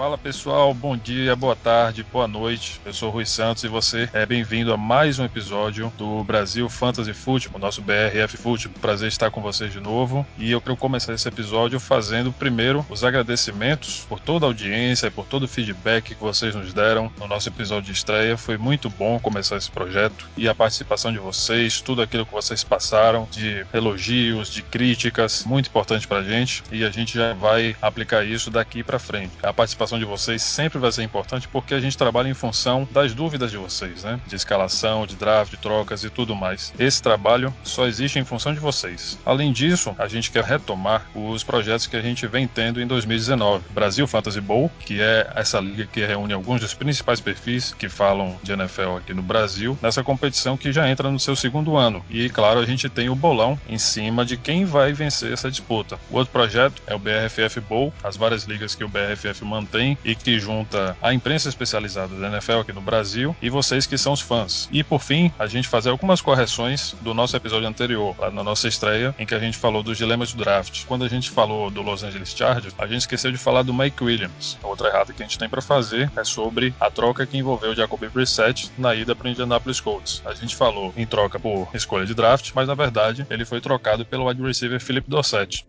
Fala pessoal, bom dia, boa tarde, boa noite. Eu sou Rui Santos e você é bem-vindo a mais um episódio do Brasil Fantasy Football, nosso BRF Football. Prazer estar com vocês de novo e eu quero começar esse episódio fazendo primeiro os agradecimentos por toda a audiência e por todo o feedback que vocês nos deram no nosso episódio de estreia. Foi muito bom começar esse projeto e a participação de vocês, tudo aquilo que vocês passaram de elogios, de críticas, muito importante pra gente e a gente já vai aplicar isso daqui para frente. A participação participação de vocês sempre vai ser importante porque a gente trabalha em função das dúvidas de vocês, né? De escalação, de draft, de trocas e tudo mais. Esse trabalho só existe em função de vocês. Além disso, a gente quer retomar os projetos que a gente vem tendo em 2019. Brasil Fantasy Bowl, que é essa liga que reúne alguns dos principais perfis que falam de NFL aqui no Brasil, nessa competição que já entra no seu segundo ano. E, claro, a gente tem o bolão em cima de quem vai vencer essa disputa. O outro projeto é o BRFF Bowl, as várias ligas que o BRFF mantém tem e que junta a imprensa especializada da NFL aqui no Brasil e vocês que são os fãs. E por fim, a gente fazer algumas correções do nosso episódio anterior, lá na nossa estreia, em que a gente falou dos dilemas do draft. Quando a gente falou do Los Angeles Chargers, a gente esqueceu de falar do Mike Williams. Outra errada que a gente tem para fazer é sobre a troca que envolveu o Jacoby Brissett na ida para Indianapolis Colts. A gente falou em troca por escolha de draft, mas na verdade ele foi trocado pelo wide receiver Philip Dorsett.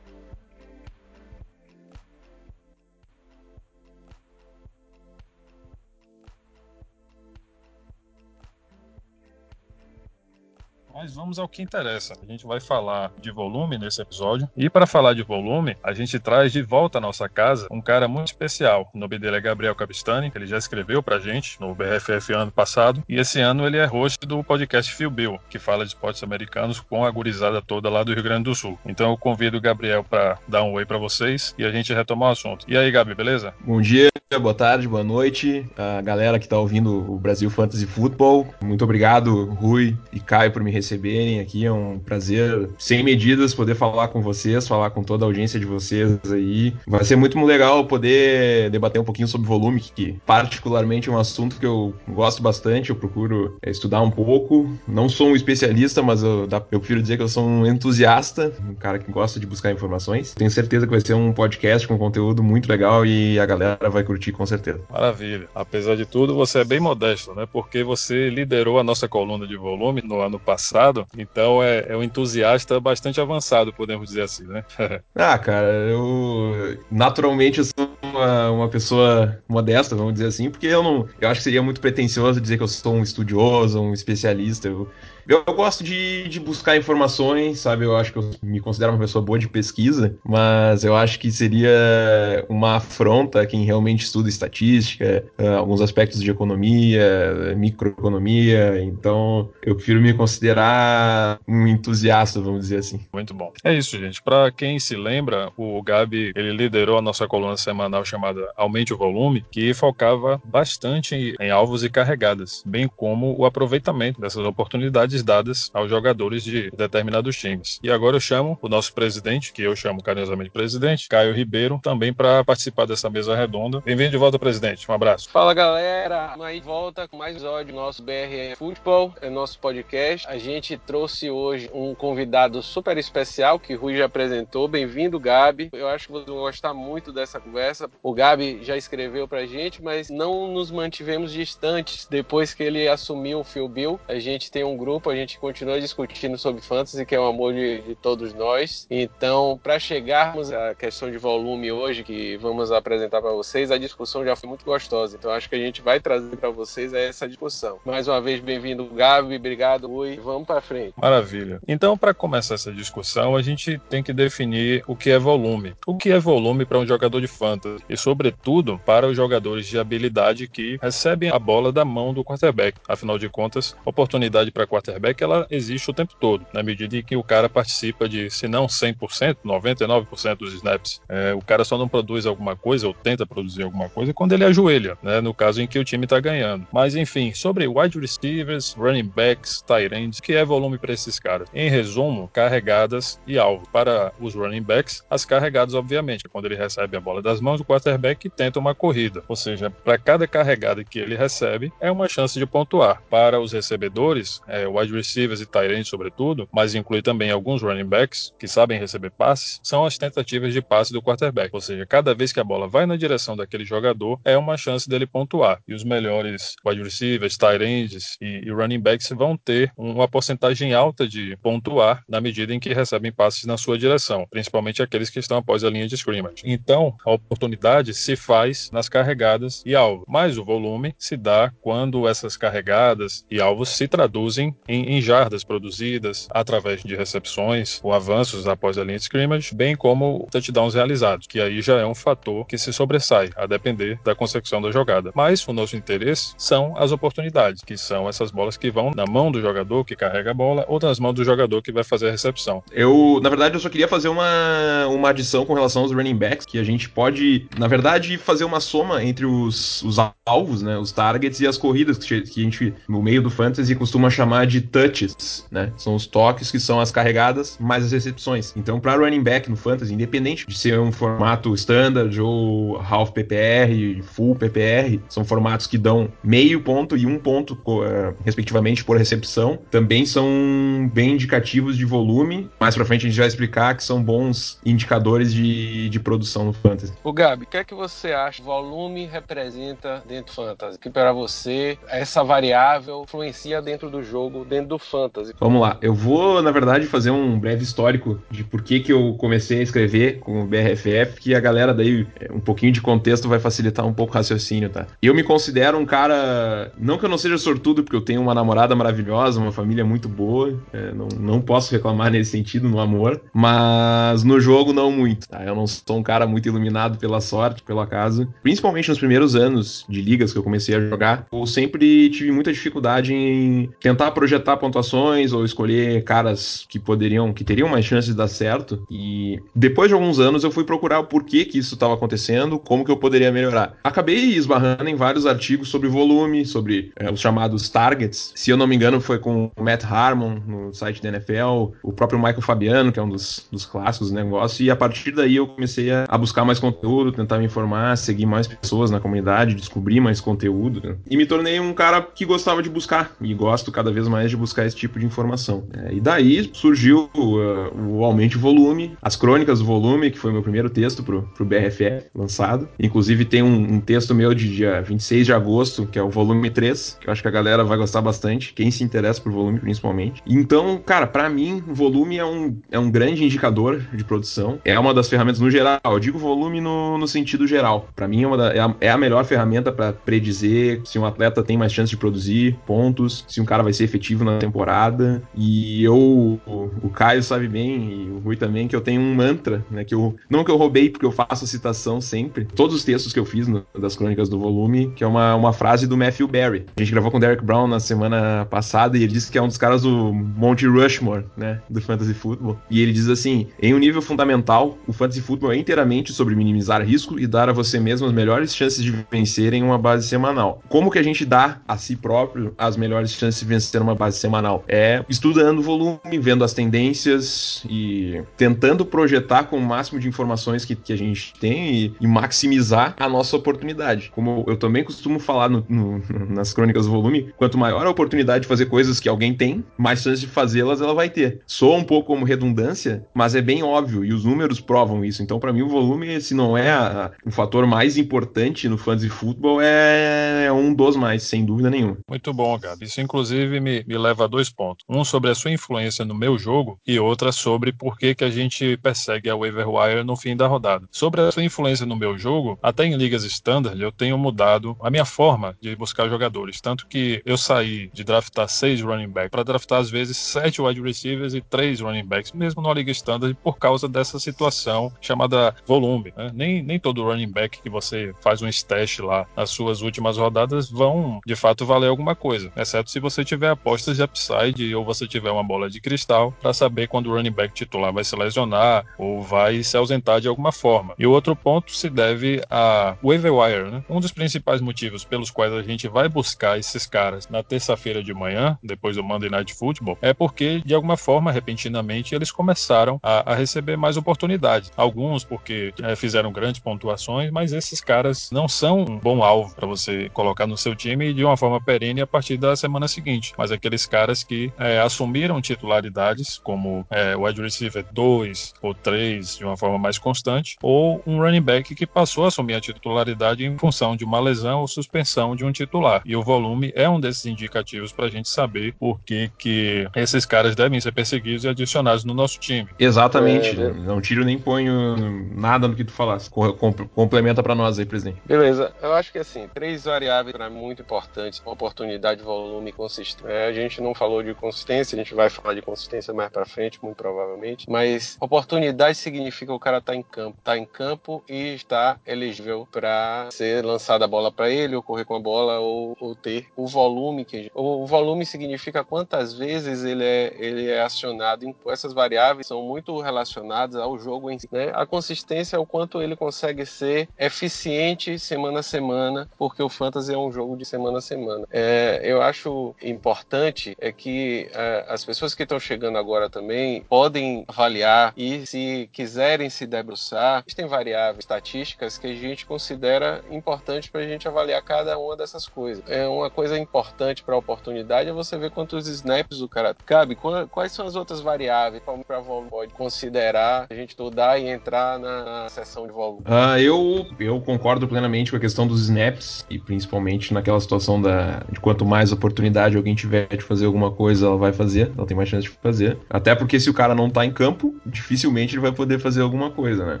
Vamos ao que interessa. A gente vai falar de volume nesse episódio. E para falar de volume, a gente traz de volta à nossa casa um cara muito especial. O nome dele é Gabriel Capistani, ele já escreveu pra gente no BRFF ano passado. E esse ano ele é host do podcast Phil Bill, que fala de esportes americanos com a gurizada toda lá do Rio Grande do Sul. Então eu convido o Gabriel para dar um oi para vocês e a gente retomar o assunto. E aí, Gabi, beleza? Bom dia, boa tarde, boa noite. A galera que tá ouvindo o Brasil Fantasy Football. Muito obrigado, Rui e Caio, por me receber receberem aqui. É um prazer, sem medidas, poder falar com vocês, falar com toda a audiência de vocês aí. Vai ser muito legal poder debater um pouquinho sobre volume, que particularmente é um assunto que eu gosto bastante, eu procuro é, estudar um pouco. Não sou um especialista, mas eu, eu prefiro dizer que eu sou um entusiasta, um cara que gosta de buscar informações. Tenho certeza que vai ser um podcast com conteúdo muito legal e a galera vai curtir com certeza. Maravilha. Apesar de tudo, você é bem modesto, né? Porque você liderou a nossa coluna de volume no ano passado, então é, é um entusiasta bastante avançado, podemos dizer assim, né? ah, cara, eu naturalmente eu sou uma, uma pessoa modesta, vamos dizer assim, porque eu não. Eu acho que seria muito pretensioso dizer que eu sou um estudioso, um especialista. Eu, eu, eu, gosto de, de buscar informações, sabe? Eu acho que eu me considero uma pessoa boa de pesquisa, mas eu acho que seria uma afronta a quem realmente estuda estatística, uh, alguns aspectos de economia, microeconomia. Então, eu prefiro me considerar um entusiasta, vamos dizer assim. Muito bom. É isso, gente. Para quem se lembra, o Gabi ele liderou a nossa coluna semanal chamada Aumente o Volume, que focava bastante em alvos e carregadas, bem como o aproveitamento dessas oportunidades oportunidades dadas aos jogadores de determinados times. E agora eu chamo o nosso presidente, que eu chamo carinhosamente presidente, Caio Ribeiro, também para participar dessa mesa redonda. Bem-vindo de volta, presidente. Um abraço. Fala, galera. Estamos aí de volta com mais episódio do nosso BR Futebol, é nosso podcast. A gente trouxe hoje um convidado super especial que o Rui já apresentou. Bem-vindo, Gabi. Eu acho que vocês vão gostar muito dessa conversa. O Gabi já escreveu pra gente, mas não nos mantivemos distantes depois que ele assumiu o Phil Bill. A gente tem um grupo a gente continua discutindo sobre fantasy, que é o amor de, de todos nós. Então, para chegarmos à questão de volume hoje, que vamos apresentar para vocês, a discussão já foi muito gostosa. Então, acho que a gente vai trazer para vocês essa discussão. Mais uma vez, bem-vindo, Gabi. Obrigado, Rui. Vamos para frente. Maravilha. Então, para começar essa discussão, a gente tem que definir o que é volume. O que é volume para um jogador de fantasy e, sobretudo, para os jogadores de habilidade que recebem a bola da mão do quarterback. Afinal de contas, oportunidade para quarterback ela existe o tempo todo, na medida em que o cara participa de, se não 100%, 99% dos snaps. É, o cara só não produz alguma coisa ou tenta produzir alguma coisa quando ele ajoelha, né? No caso em que o time está ganhando. Mas enfim, sobre wide receivers, running backs, tight ends, que é volume para esses caras? Em resumo, carregadas e alvo. Para os running backs, as carregadas, obviamente, quando ele recebe a bola das mãos do quarterback tenta uma corrida. Ou seja, para cada carregada que ele recebe, é uma chance de pontuar. Para os recebedores, é, wide receivers e tight ends, sobretudo, mas inclui também alguns running backs que sabem receber passes, são as tentativas de passe do quarterback. Ou seja, cada vez que a bola vai na direção daquele jogador, é uma chance dele pontuar. E os melhores wide receivers, tight ends e, e running backs vão ter uma porcentagem alta de pontuar na medida em que recebem passes na sua direção, principalmente aqueles que estão após a linha de scrimmage. Então, a oportunidade se faz nas carregadas e alvo, mas o volume se dá quando essas carregadas e alvos se traduzem em, em jardas produzidas através de recepções ou avanços após a linha de scrimmage, bem como touchdowns realizados, que aí já é um fator que se sobressai, a depender da consecução da jogada. Mas o nosso interesse são as oportunidades, que são essas bolas que vão na mão do jogador que carrega a bola ou nas mãos do jogador que vai fazer a recepção. Eu, na verdade, eu só queria fazer uma, uma adição com relação aos running backs, que a gente pode, na verdade, fazer uma soma entre os, os alvos, né, os targets e as corridas que a gente, no meio do fantasy, costuma chamar de touches, né? São os toques que são as carregadas mais as recepções. Então, para running back no fantasy, independente de ser um formato standard ou half PPR, full PPR, são formatos que dão meio ponto e um ponto, uh, respectivamente, por recepção. Também são bem indicativos de volume. Mais pra frente a gente vai explicar que são bons indicadores de, de produção no fantasy. O Gabi, o que é que você acha que volume representa dentro do fantasy? Que para você essa variável influencia dentro do jogo, dentro do fantasy? Vamos lá, eu vou na verdade fazer um breve histórico de por que que eu comecei a escrever com o BRFF, que a galera daí um pouquinho de contexto vai facilitar um pouco o raciocínio, tá? Eu me considero um cara, não que eu não seja sortudo, porque eu tenho uma namorada maravilhosa, uma família muito boa, é, não, não posso reclamar nesse sentido no amor, mas no jogo não muito, tá? Eu não sou um cara muito iluminado pela sorte, pelo acaso. Principalmente nos primeiros anos de ligas que eu comecei a jogar, eu sempre tive muita dificuldade em tentar projetar pontuações ou escolher caras que poderiam, que teriam mais chances de dar certo. E depois de alguns anos eu fui procurar o porquê que isso estava acontecendo, como que eu poderia melhorar. Acabei esbarrando em vários artigos sobre volume, sobre é, os chamados targets. Se eu não me engano, foi com o Matt Harmon no site da NFL, o próprio Michael Fabiano, que é um dos, dos clássicos do negócio, e a partir daí eu comecei a, a, buscar mais conteúdo, tentar me informar, seguir mais pessoas na comunidade, descobrir mais conteúdo. Né? E me tornei um cara que gostava de buscar, e gosto cada vez mais de buscar esse tipo de informação. É, e daí surgiu uh, o Aumente o Volume, as Crônicas do Volume, que foi meu primeiro texto pro, pro BRFE lançado. Inclusive tem um, um texto meu de dia 26 de agosto, que é o volume 3, que eu acho que a galera vai gostar bastante, quem se interessa por volume principalmente. Então, cara, para mim, volume é um, é um grande indicador de produção. É uma das ferramentas no geral. Eu digo volume no, no sentido geral. Para mim, é, uma da, é, a, é a melhor ferramenta para predizer se um atleta tem mais chance de produzir pontos, se um cara vai ser efetivo na temporada. E eu, o, Caio sabe bem, e o Rui também, que eu tenho um mantra, né? Que eu, não que eu roubei, porque eu faço citação sempre. Todos os textos que eu fiz no, das crônicas do volume, que é uma, uma frase do Matthew Barry. A gente gravou com o Derek Brown na semana passada e ele disse que é um dos caras do Monte Rushmore, né? Do Fantasy Football. E ele diz assim: em um nível fundamental, o Fantasy Football é inteiramente sobre minimizar risco e dar a você mesmo as melhores chances de vencer em uma base semanal. Como que a gente dá a si próprio as melhores chances de vencer uma base semanal? É estudando o volume, vendo as tendências e tentando projetar com o máximo de informações que, que a gente tem e, e maximizar a nossa oportunidade. Como eu também costumo falar no, no, nas crônicas do volume, quanto maior a oportunidade de fazer coisas que alguém tem, mais chance de fazê-las ela vai ter. Soa um pouco como redundância, mas é bem óbvio e os números provam isso. Então, para mim, o volume, se não é a, o fator mais importante no fantasy futebol, é, é um dos mais, sem dúvida nenhuma. Muito bom, Gabi. Isso, inclusive, me, me leva a dois pontos. Um sobre a sua influência no meu jogo e outra sobre por que, que a gente persegue a waiver wire no fim da rodada. Sobre a sua influência no meu jogo, até em ligas standard, eu tenho mudado a minha forma de buscar jogadores. Tanto que eu saí de draftar seis running backs para draftar às vezes sete wide receivers e três running backs, mesmo na liga standard, por causa dessa situação chamada volume. Né? Nem, nem todo running back que você faz um stash lá nas suas últimas rodadas vão de fato valer alguma coisa, exceto se você tiver apostas de upside ou você tiver uma bola de cristal para saber quando o running back titular vai se lesionar ou vai se ausentar de alguma forma. E o outro ponto se deve a waiver wire, né? Um dos principais motivos pelos quais a gente vai buscar esses caras na terça-feira de manhã, depois do Monday Night Football, é porque de alguma forma, repentinamente, eles começaram a, a receber mais oportunidades. Alguns porque é, fizeram grandes pontuações, mas esses caras não são um bom alvo para você colocar no seu time de uma forma perene a partir da semana seguinte. Mas aqueles caras que é, assumiram titularidades, como é, wide receiver 2 ou 3 de uma forma mais constante, ou um running back que passou a assumir a titularidade em função de uma lesão ou suspensão de um titular. E o volume é um desses indicativos para a gente saber por que, que esses caras devem ser perseguidos e adicionados no nosso time. Exatamente. É, não tiro nem ponho nada no que tu falasse. Complementa para nós aí, presidente. Beleza. Eu acho que assim, três variáveis para mim muito importantes: oportunidade, volume e consistência. É, gente não falou de consistência, a gente vai falar de consistência mais para frente, muito provavelmente. Mas oportunidade significa o cara tá em campo, tá em campo e está elegível para ser lançada a bola para ele, ou correr com a bola, ou, ou ter o volume que o volume significa quantas vezes ele é, ele é acionado. Essas variáveis são muito relacionadas ao jogo em si. Né? A consistência é o quanto ele consegue ser eficiente semana a semana, porque o fantasy é um jogo de semana a semana. É, eu acho importante é que é, as pessoas que estão chegando agora também podem avaliar e se quiserem se debruçar, existem variáveis estatísticas que a gente considera importante para a gente avaliar cada uma dessas coisas. É uma coisa importante para a oportunidade é você ver quantos snaps o cara cabe, quais são as outras variáveis para volume pode considerar a gente estudar e entrar na, sessão de volume. Uh, eu, eu concordo plenamente com a questão dos snaps e principalmente naquela situação da, de quanto mais oportunidade alguém tiver de fazer alguma coisa, ela vai fazer, ela tem mais chance de fazer. Até porque se o cara não tá em campo, dificilmente ele vai poder fazer alguma coisa, né?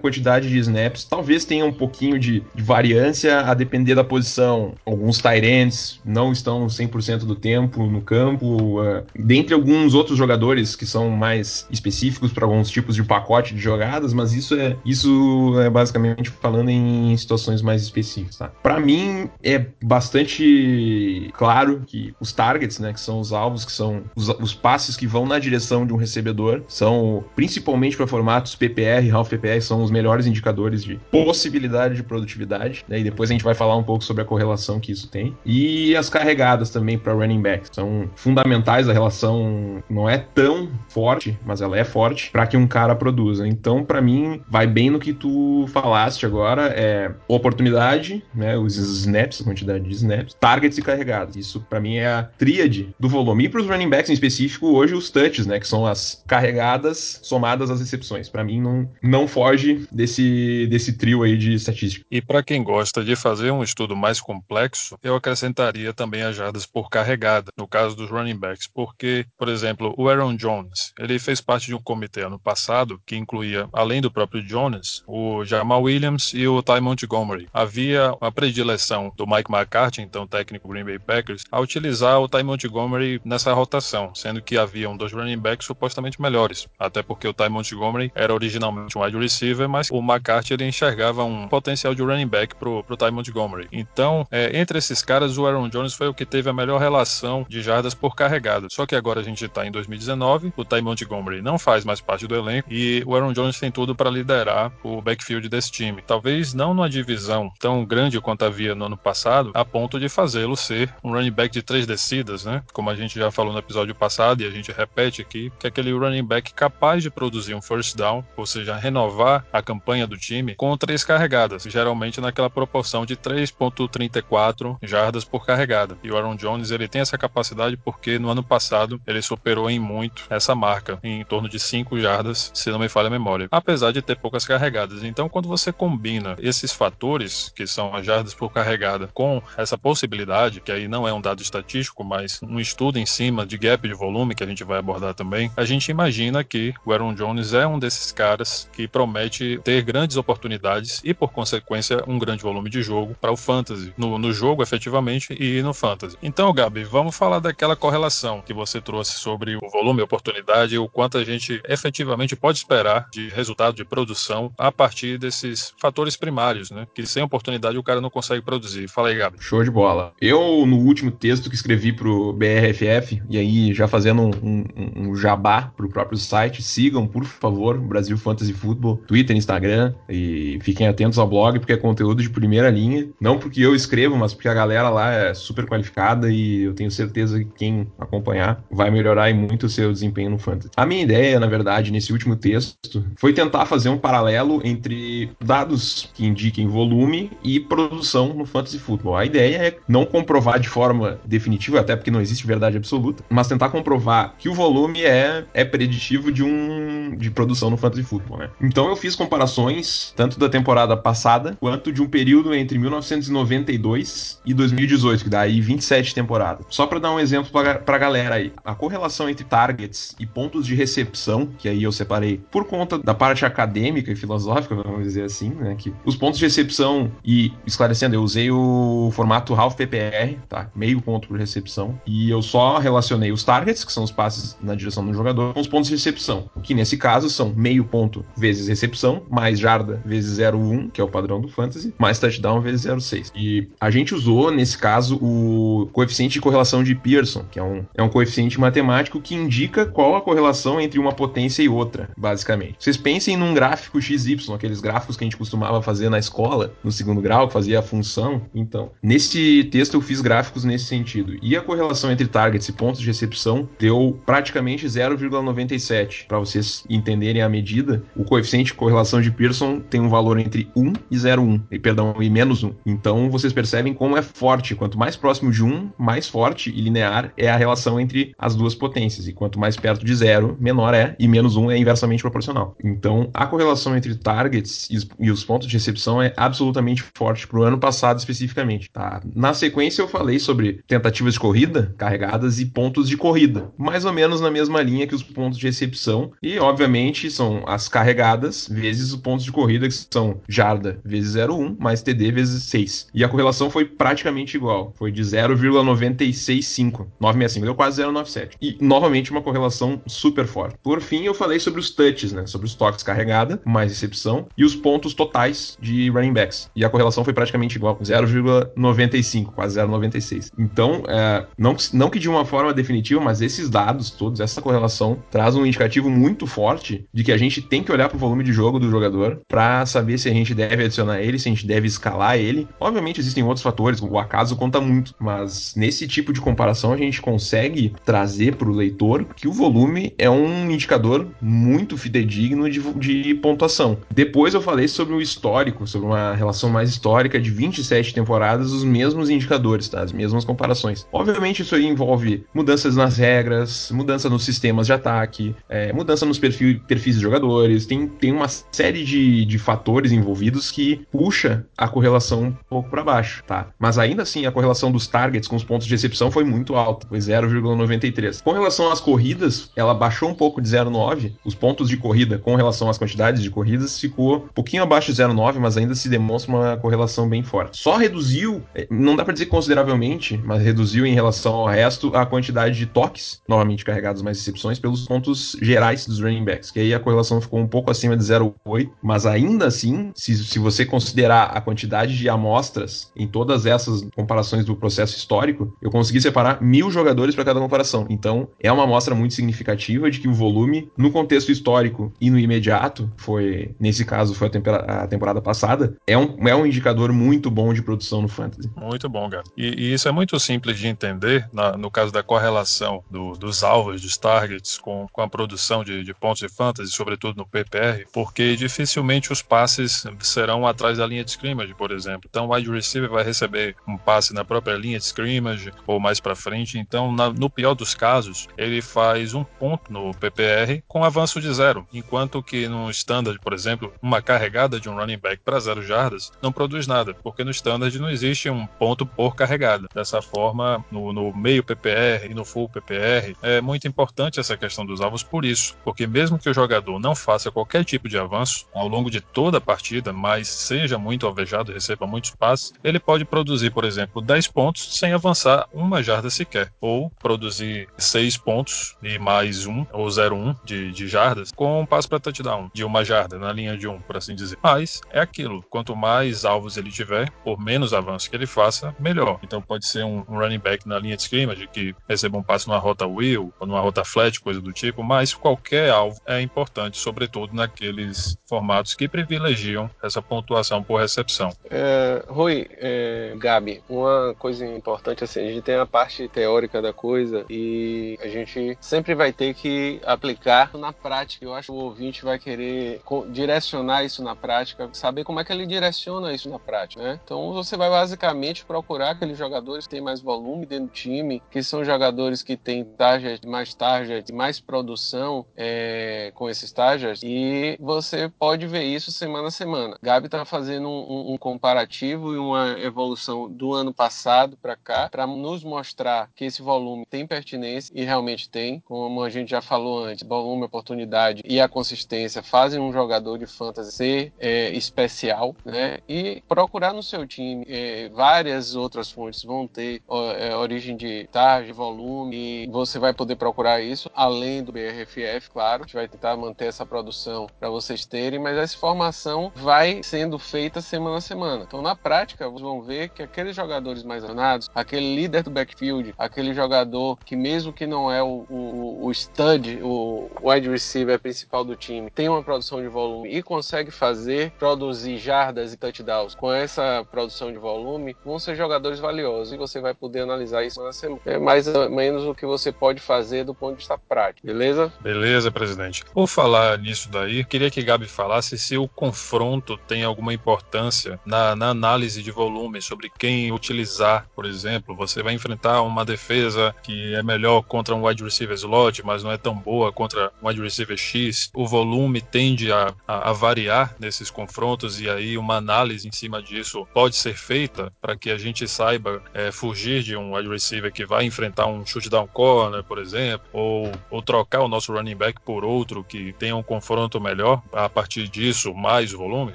Quantidade de snaps talvez tenha um pouquinho de, de variância a depender da posição. Alguns ends não estão 100% do tempo no campo, uh, dentre alguns outros jogadores que são mais específicos para alguns tipos de pacote de jogadas, mas isso é isso é basicamente falando em situações mais específicas, tá? Para mim é bastante claro que os targets, né, que são os alvos, que são os, os passes que vão na direção de um recebedor, são principalmente para formatos PPR, half PPR, são os melhores indicadores de possibilidade de produtividade, né? E depois a gente vai falar um pouco sobre a correlação que isso tem. E as carregadas também para running back são fundamentais. A relação não é tão forte, mas ela é forte para que um cara produza. Então, para mim, vai bem no que tu falaste agora, é oportunidade, né? Os snaps, a quantidade de snaps, targets e carregadas. Isso para mim é a tríade do volume. E para os running backs em específico, hoje os touches, né? Que são as carregadas somadas às recepções. Para mim não, não foge desse, desse trio aí de estatística. E para quem gosta de fazer um estudo mais complexo, eu acrescentaria também as jardas por carregada, no caso dos running backs, porque, por exemplo, o Aaron Jones, ele fez parte de um comitê ano passado que incluía, além do próprio Jones, o Jamal Williams e o Ty Montgomery. Havia uma predileção do Mike McCarthy, então técnico Green Bay Packers, a utilizar o Ty Montgomery nessa rotação, sendo que haviam dois running backs supostamente melhores, até porque o Ty Montgomery era originalmente um wide receiver, mas o McCarthy ele enxergava um potencial de running back pro, pro Ty Montgomery. Então, é, entre esses caras, o Aaron Jones foi o que teve a melhor relação de jardas por carregada. Só que agora a gente está em 2019, o Ty Montgomery não faz mais parte do elenco e o Aaron Jones tem tudo para liderar o backfield desse time. Talvez não numa divisão tão grande quanto havia no ano passado, a ponto de fazê-lo ser um running back de três descidas, né? Como a gente já falou no episódio passado e a gente repete aqui, que é aquele running back capaz de produzir um first down, ou seja, renovar a campanha do time com três carregadas, geralmente naquela proporção de 3.34 jardas por carregada. E o Aaron Jones ele tem essa capacidade porque no ano passado ele superou em muito essa marca, em torno de 5 jardas, se não me falha a memória, apesar de ter poucas carregadas. Então, quando você combina esses fatores, que são as jardas por carregada, com essa possibilidade, que aí não é um dado estatístico, mas um estudo em cima de gap de volume, que a gente vai abordar também, a gente imagina que o Aaron Jones é um desses caras que promete ter grandes oportunidades e, por consequência, um grande volume de jogo para o fantasy, no, no jogo efetivamente e no fantasy. Então, Gabi, vamos falar daquela correlação que você trouxe sobre o volume, a oportunidade e o quanto a gente efetivamente pode esperar de resultado de produção a partir desses fatores primários, né? Que sem oportunidade o cara não consegue produzir. Fala aí, Gabi. Show de bola. Eu, no último texto que escrevi pro BRFF, e aí já fazendo um, um, um jabá pro próprio site, sigam, por favor, Brasil Fantasy Football, Twitter, Instagram, e fiquem atentos ao blog, porque é conteúdo de primeira linha. Não porque eu escrevo, mas porque a galera lá é super qualificada e eu tenho certeza que quem acompanhar vai melhorar muito o seu desempenho no fantasy. A minha ideia, na verdade, nesse último texto, foi tentar fazer um paralelo entre dados que indiquem volume e produção no fantasy football. A ideia é não comprovar de forma definitiva, até porque não existe verdade absoluta, mas tentar comprovar que o volume é, é preditivo de um de produção no fantasy football, né? Então eu fiz comparações tanto da temporada passada quanto de um período entre 1992 e 2018, que dá aí 27 temporadas. Só para dar um exemplo pra, pra galera aí, a correlação entre targets e pontos de recepção, que aí eu separei por conta da parte acadêmica e filosófica, vamos dizer assim, né, que os pontos de recepção e esclarecendo, eu usei o formato half PPR, tá? Meio ponto por recepção, e eu só relacionei os targets, que são os passes na direção do jogador, com os pontos de recepção, que nesse caso são meio ponto vezes recepção, mais jarda vezes 0,1, que é o padrão do fantasy, mais touchdown vezes 0,6. E a gente usou nesse caso o coeficiente de correlação de Pearson, que é um, é um coeficiente matemático que indica qual a correlação entre uma potência e outra, basicamente. Vocês pensem num gráfico XY, aqueles gráficos que a gente costumava fazer na escola, no segundo grau, que fazia a função. Então, nesse texto eu fiz gráficos nesse sentido. E a correlação entre targets e pontos de recepção deu praticamente 0,97. Para vocês entenderem a medida, o coeficiente correlação de Pearson tem um valor entre 1 e 0,1, e, perdão, e menos 1. Então, vocês percebem como é forte. Quanto mais próximo de 1, mais forte e linear é a relação entre as duas potências. E quanto mais perto de zero, menor é, e menos 1 é inversamente proporcional. Então, a correlação entre targets e os pontos de recepção é absolutamente forte para o ano passado especificamente. Tá? Na sequência, eu falei sobre tentativas de corrida carregadas e pontos de corrida, mais ou menos na mesma linha que os pontos de recepção. E, obviamente, são as carregadas vezes os pontos de corrida, que são jarda vezes 0,1 mais TD vezes 6. E a correlação foi praticamente igual, foi de 0,965. 965, deu quase 0,97. E, novamente, uma correlação super forte. Por fim, eu falei sobre os touches, né? Sobre os toques carregada, mais recepção, e os pontos totais de running backs. E a correlação foi praticamente igual, 0,95, quase 0,96. Então, é, não, não que de uma forma definitiva, mas esses dados todos, essa correlação, traz um indicativo muito forte de que a gente tem que olhar para o volume de jogo do jogador para saber se a gente deve adicionar ele, se a gente deve escalar ele. Obviamente, existem outros fatores, o acaso conta muito, mas nesse tipo de comparação a gente consegue trazer para o leitor que o volume é um indicador muito fidedigno de, de pontuação. Depois eu falei sobre o histórico, sobre uma relação mais histórica de 27 temporadas, os mesmos indicadores, tá? as mesmas comparações. Obviamente, isso aí envolve mudanças nas regras, mudança nos sistemas de ataque, é, mudança nos perfil, perfis de jogadores, tem, tem uma série de, de fatores envolvidos que puxa a correlação um pouco para baixo, tá? Mas ainda assim, a correlação dos targets com os pontos de recepção foi muito alta, foi 0,93. Com relação às corridas, ela baixou um pouco de 0,9. Os pontos de corrida com relação às quantidades de corridas ficou um pouquinho abaixo de 0,9, mas ainda se demonstra uma correlação bem forte. Só reduziu, é, não dá para dizer consideravelmente, mas reduziu em relação ao resto a quantidade de toques, novamente carregados mais recepções, pelos pontos gerais dos running backs, que aí a correlação ficou um pouco acima de 0,8, mas ainda assim, se, se você considerar a quantidade de amostras em todas essas comparações do processo histórico, eu consegui separar mil jogadores para cada comparação. Então, é uma amostra muito significativa de que o volume, no contexto histórico e no imediato, foi, nesse caso, foi a, a temporada passada, é um, é um indicador muito bom de produção no fantasy. Muito bom, cara. E, e isso é muito simples de entender na, no caso da correlação do, dos alvos, dos targets, com, com a produção de, de pontos de fantasy, sobretudo no PPR, porque dificilmente os passes serão atrás da linha de scrimmage, por exemplo. Então, o wide receiver vai receber um passe na própria linha de scrimmage ou mais para frente. Então, na, no pior dos casos, ele faz um ponto no PPR com avanço de zero, enquanto que no standard, por exemplo, uma carregada de um running back para zero jardas não produz nada, porque no standard não existe um ponto por carregada. Dessa forma, no, no meio PPR e no full PPR, é muito importante essa questão dos alvos por isso, porque mesmo que o jogador não faça qualquer tipo de de avanço ao longo de toda a partida, mas seja muito alvejado, receba muitos passes, ele pode produzir, por exemplo, 10 pontos sem avançar uma jarda sequer, ou produzir 6 pontos e mais um, ou 0,1 de, de jardas, com um passo para touchdown, de uma jarda, na linha de um, por assim dizer. Mas é aquilo, quanto mais alvos ele tiver, por menos avanço que ele faça, melhor. Então pode ser um, um running back na linha de scrimmage que receba um passe numa rota wheel, ou numa rota flat, coisa do tipo, mas qualquer alvo é importante, sobretudo naqueles formatos que privilegiam essa pontuação por recepção. É, Rui, é, Gabi, uma coisa importante assim, a gente tem a parte teórica da coisa e a gente sempre vai ter que aplicar na prática. Eu acho que o ouvinte vai querer direcionar isso na prática, saber como é que ele direciona isso na prática, né? Então você vai basicamente procurar aqueles jogadores que têm mais volume dentro do time, que são jogadores que têm target, mais target, mais produção é, com esses targets e você pode ver isso semana a semana. Gabi está fazendo um, um, comparativo e uma evolução do ano passado para cá para nos mostrar que esse volume tem pertinência e realmente tem, como a gente já falou antes, volume, oportunidade e a consistência fazem um jogador de fantasy ser é, especial, né? E procurar no seu time é, várias outras fontes vão ter é, origem de tarde, volume e você vai poder procurar isso além do BRFF, claro. A gente vai tentar manter essa produção para vocês terem, mas essa informação vai sendo feita semana a semana. Então, na prática, vocês vão ver que aqueles jogadores mais anados, aquele líder do backfield, aquele jogador que mesmo que não é o, o, o stud, o wide receiver principal do time, tem uma produção de volume e consegue fazer, produzir jardas e touchdowns com essa produção de volume, vão ser jogadores valiosos e você vai poder analisar isso na semana. É mais ou menos o que você pode fazer do ponto de vista prático, beleza? Beleza, presidente. Por falar nisso daí, queria que Gabi falasse se o confronto tem alguma importância na, na análise de volume sobre quem utilizar, por exemplo. Você vai enfrentar uma defesa que é melhor contra um wide receiver slot, mas não é tão boa contra um wide receiver X. O volume tende a, a, a variar nesses confrontos e aí uma análise em cima disso pode ser feita para que a gente saiba é, fugir de um wide receiver que vai enfrentar um chute down corner, por exemplo, ou, ou trocar o nosso running back por outro que tenha um confronto melhor a partir disso, mais volume?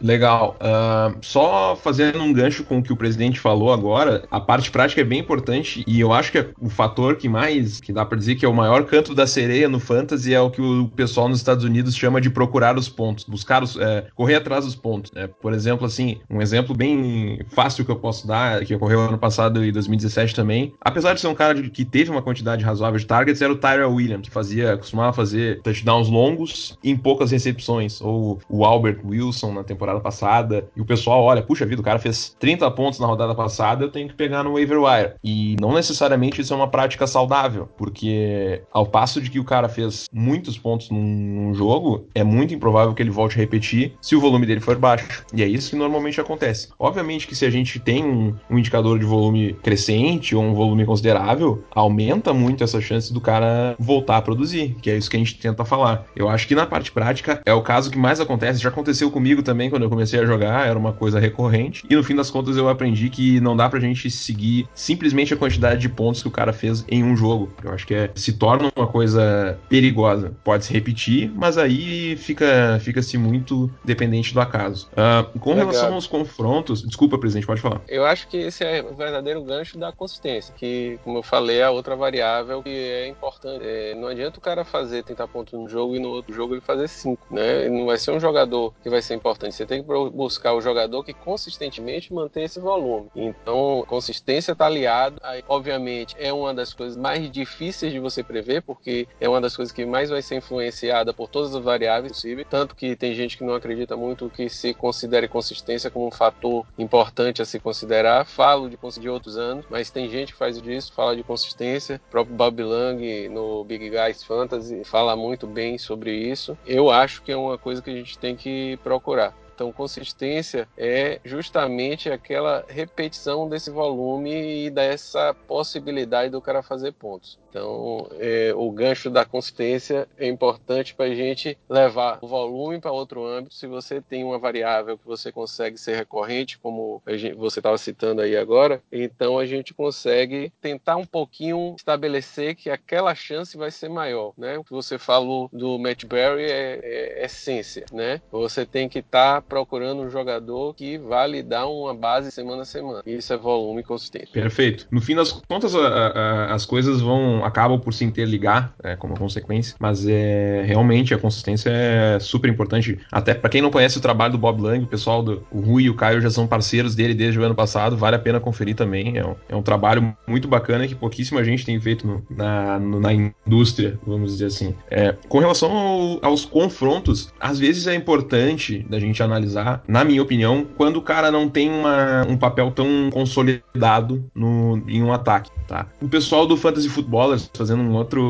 Legal. Uh, só fazendo um gancho com o que o presidente falou agora, a parte prática é bem importante e eu acho que é o fator que mais, que dá para dizer que é o maior canto da sereia no fantasy é o que o pessoal nos Estados Unidos chama de procurar os pontos, buscar os, é, correr atrás dos pontos. Né? Por exemplo, assim, um exemplo bem fácil que eu posso dar, que ocorreu ano passado e 2017 também, apesar de ser um cara que teve uma quantidade razoável de targets, era o Tyrell Williams, que fazia, costumava fazer touchdowns longos em poucas recepções, ou o Albert Wilson na temporada passada, e o pessoal olha, puxa vida, o cara fez 30 pontos na rodada passada, eu tenho que pegar no waiver wire. E não necessariamente isso é uma prática saudável, porque ao passo de que o cara fez muitos pontos num, jogo, é muito improvável que ele volte a repetir se o volume dele for baixo. E é isso que normalmente acontece. Obviamente que se a gente tem um, um indicador de volume crescente ou um volume considerável, aumenta muito essa chance do cara voltar a produzir, que é isso que a gente tenta falar. Eu acho que na parte prática é o caso que mais acontece. Já aconteceu comigo também quando eu comecei a jogar, era uma coisa recorrente. E no fim das contas eu aprendi que não dá pra gente seguir simplesmente a quantidade de pontos que o cara fez em um jogo. Eu acho que é, se torna uma coisa perigosa. Pode se repetir, mas aí fica fica-se muito dependente do acaso. Uh, com Legal. relação aos confrontos, desculpa, presidente, pode falar. Eu acho que esse é o verdadeiro gancho da consistência, que, como eu falei, é a outra variável que é importante. É, não adianta o cara fazer 30 pontos num jogo e no outro jogo ele fazer 5, né? Não vai ser um jogador que vai ser importante. Você tem que buscar o jogador que consistentemente mantém esse volume. Então, consistência está aliado. Aí, obviamente, é uma das coisas mais difíceis de você prever, porque é uma das coisas que mais vai ser influenciada por todas as variáveis possíveis. Tanto que tem gente que não acredita muito que se considere consistência como um fator importante a se considerar. Falo de, de outros anos, mas tem gente que faz disso, fala de consistência. O próprio Bob Lang no Big Guys Fantasy fala muito bem sobre isso. Eu acho que é uma coisa que a gente tem que procurar. Então, consistência é justamente aquela repetição desse volume e dessa possibilidade do cara fazer pontos. Então, é, o gancho da consistência é importante para a gente levar o volume para outro âmbito. Se você tem uma variável que você consegue ser recorrente, como gente, você estava citando aí agora, então a gente consegue tentar um pouquinho estabelecer que aquela chance vai ser maior, né? O que você falou do Matt Berry é, é essência, né? Você tem que estar tá procurando um jogador que vai lhe dar uma base semana a semana. Isso é volume consistente. Perfeito. No fim das contas, a, a, as coisas vão acabam por se interligar é, como consequência, mas é realmente a consistência é super importante. Até para quem não conhece o trabalho do Bob Lang, o pessoal do o Rui e o Caio já são parceiros dele desde o ano passado, vale a pena conferir também. É um, é um trabalho muito bacana que pouquíssima gente tem feito no, na, no, na indústria, vamos dizer assim. É, com relação ao, aos confrontos, às vezes é importante da gente analisar, na minha opinião, quando o cara não tem uma, um papel tão consolidado no, em um ataque. Tá? O pessoal do Fantasy Footballers, fazendo um outro,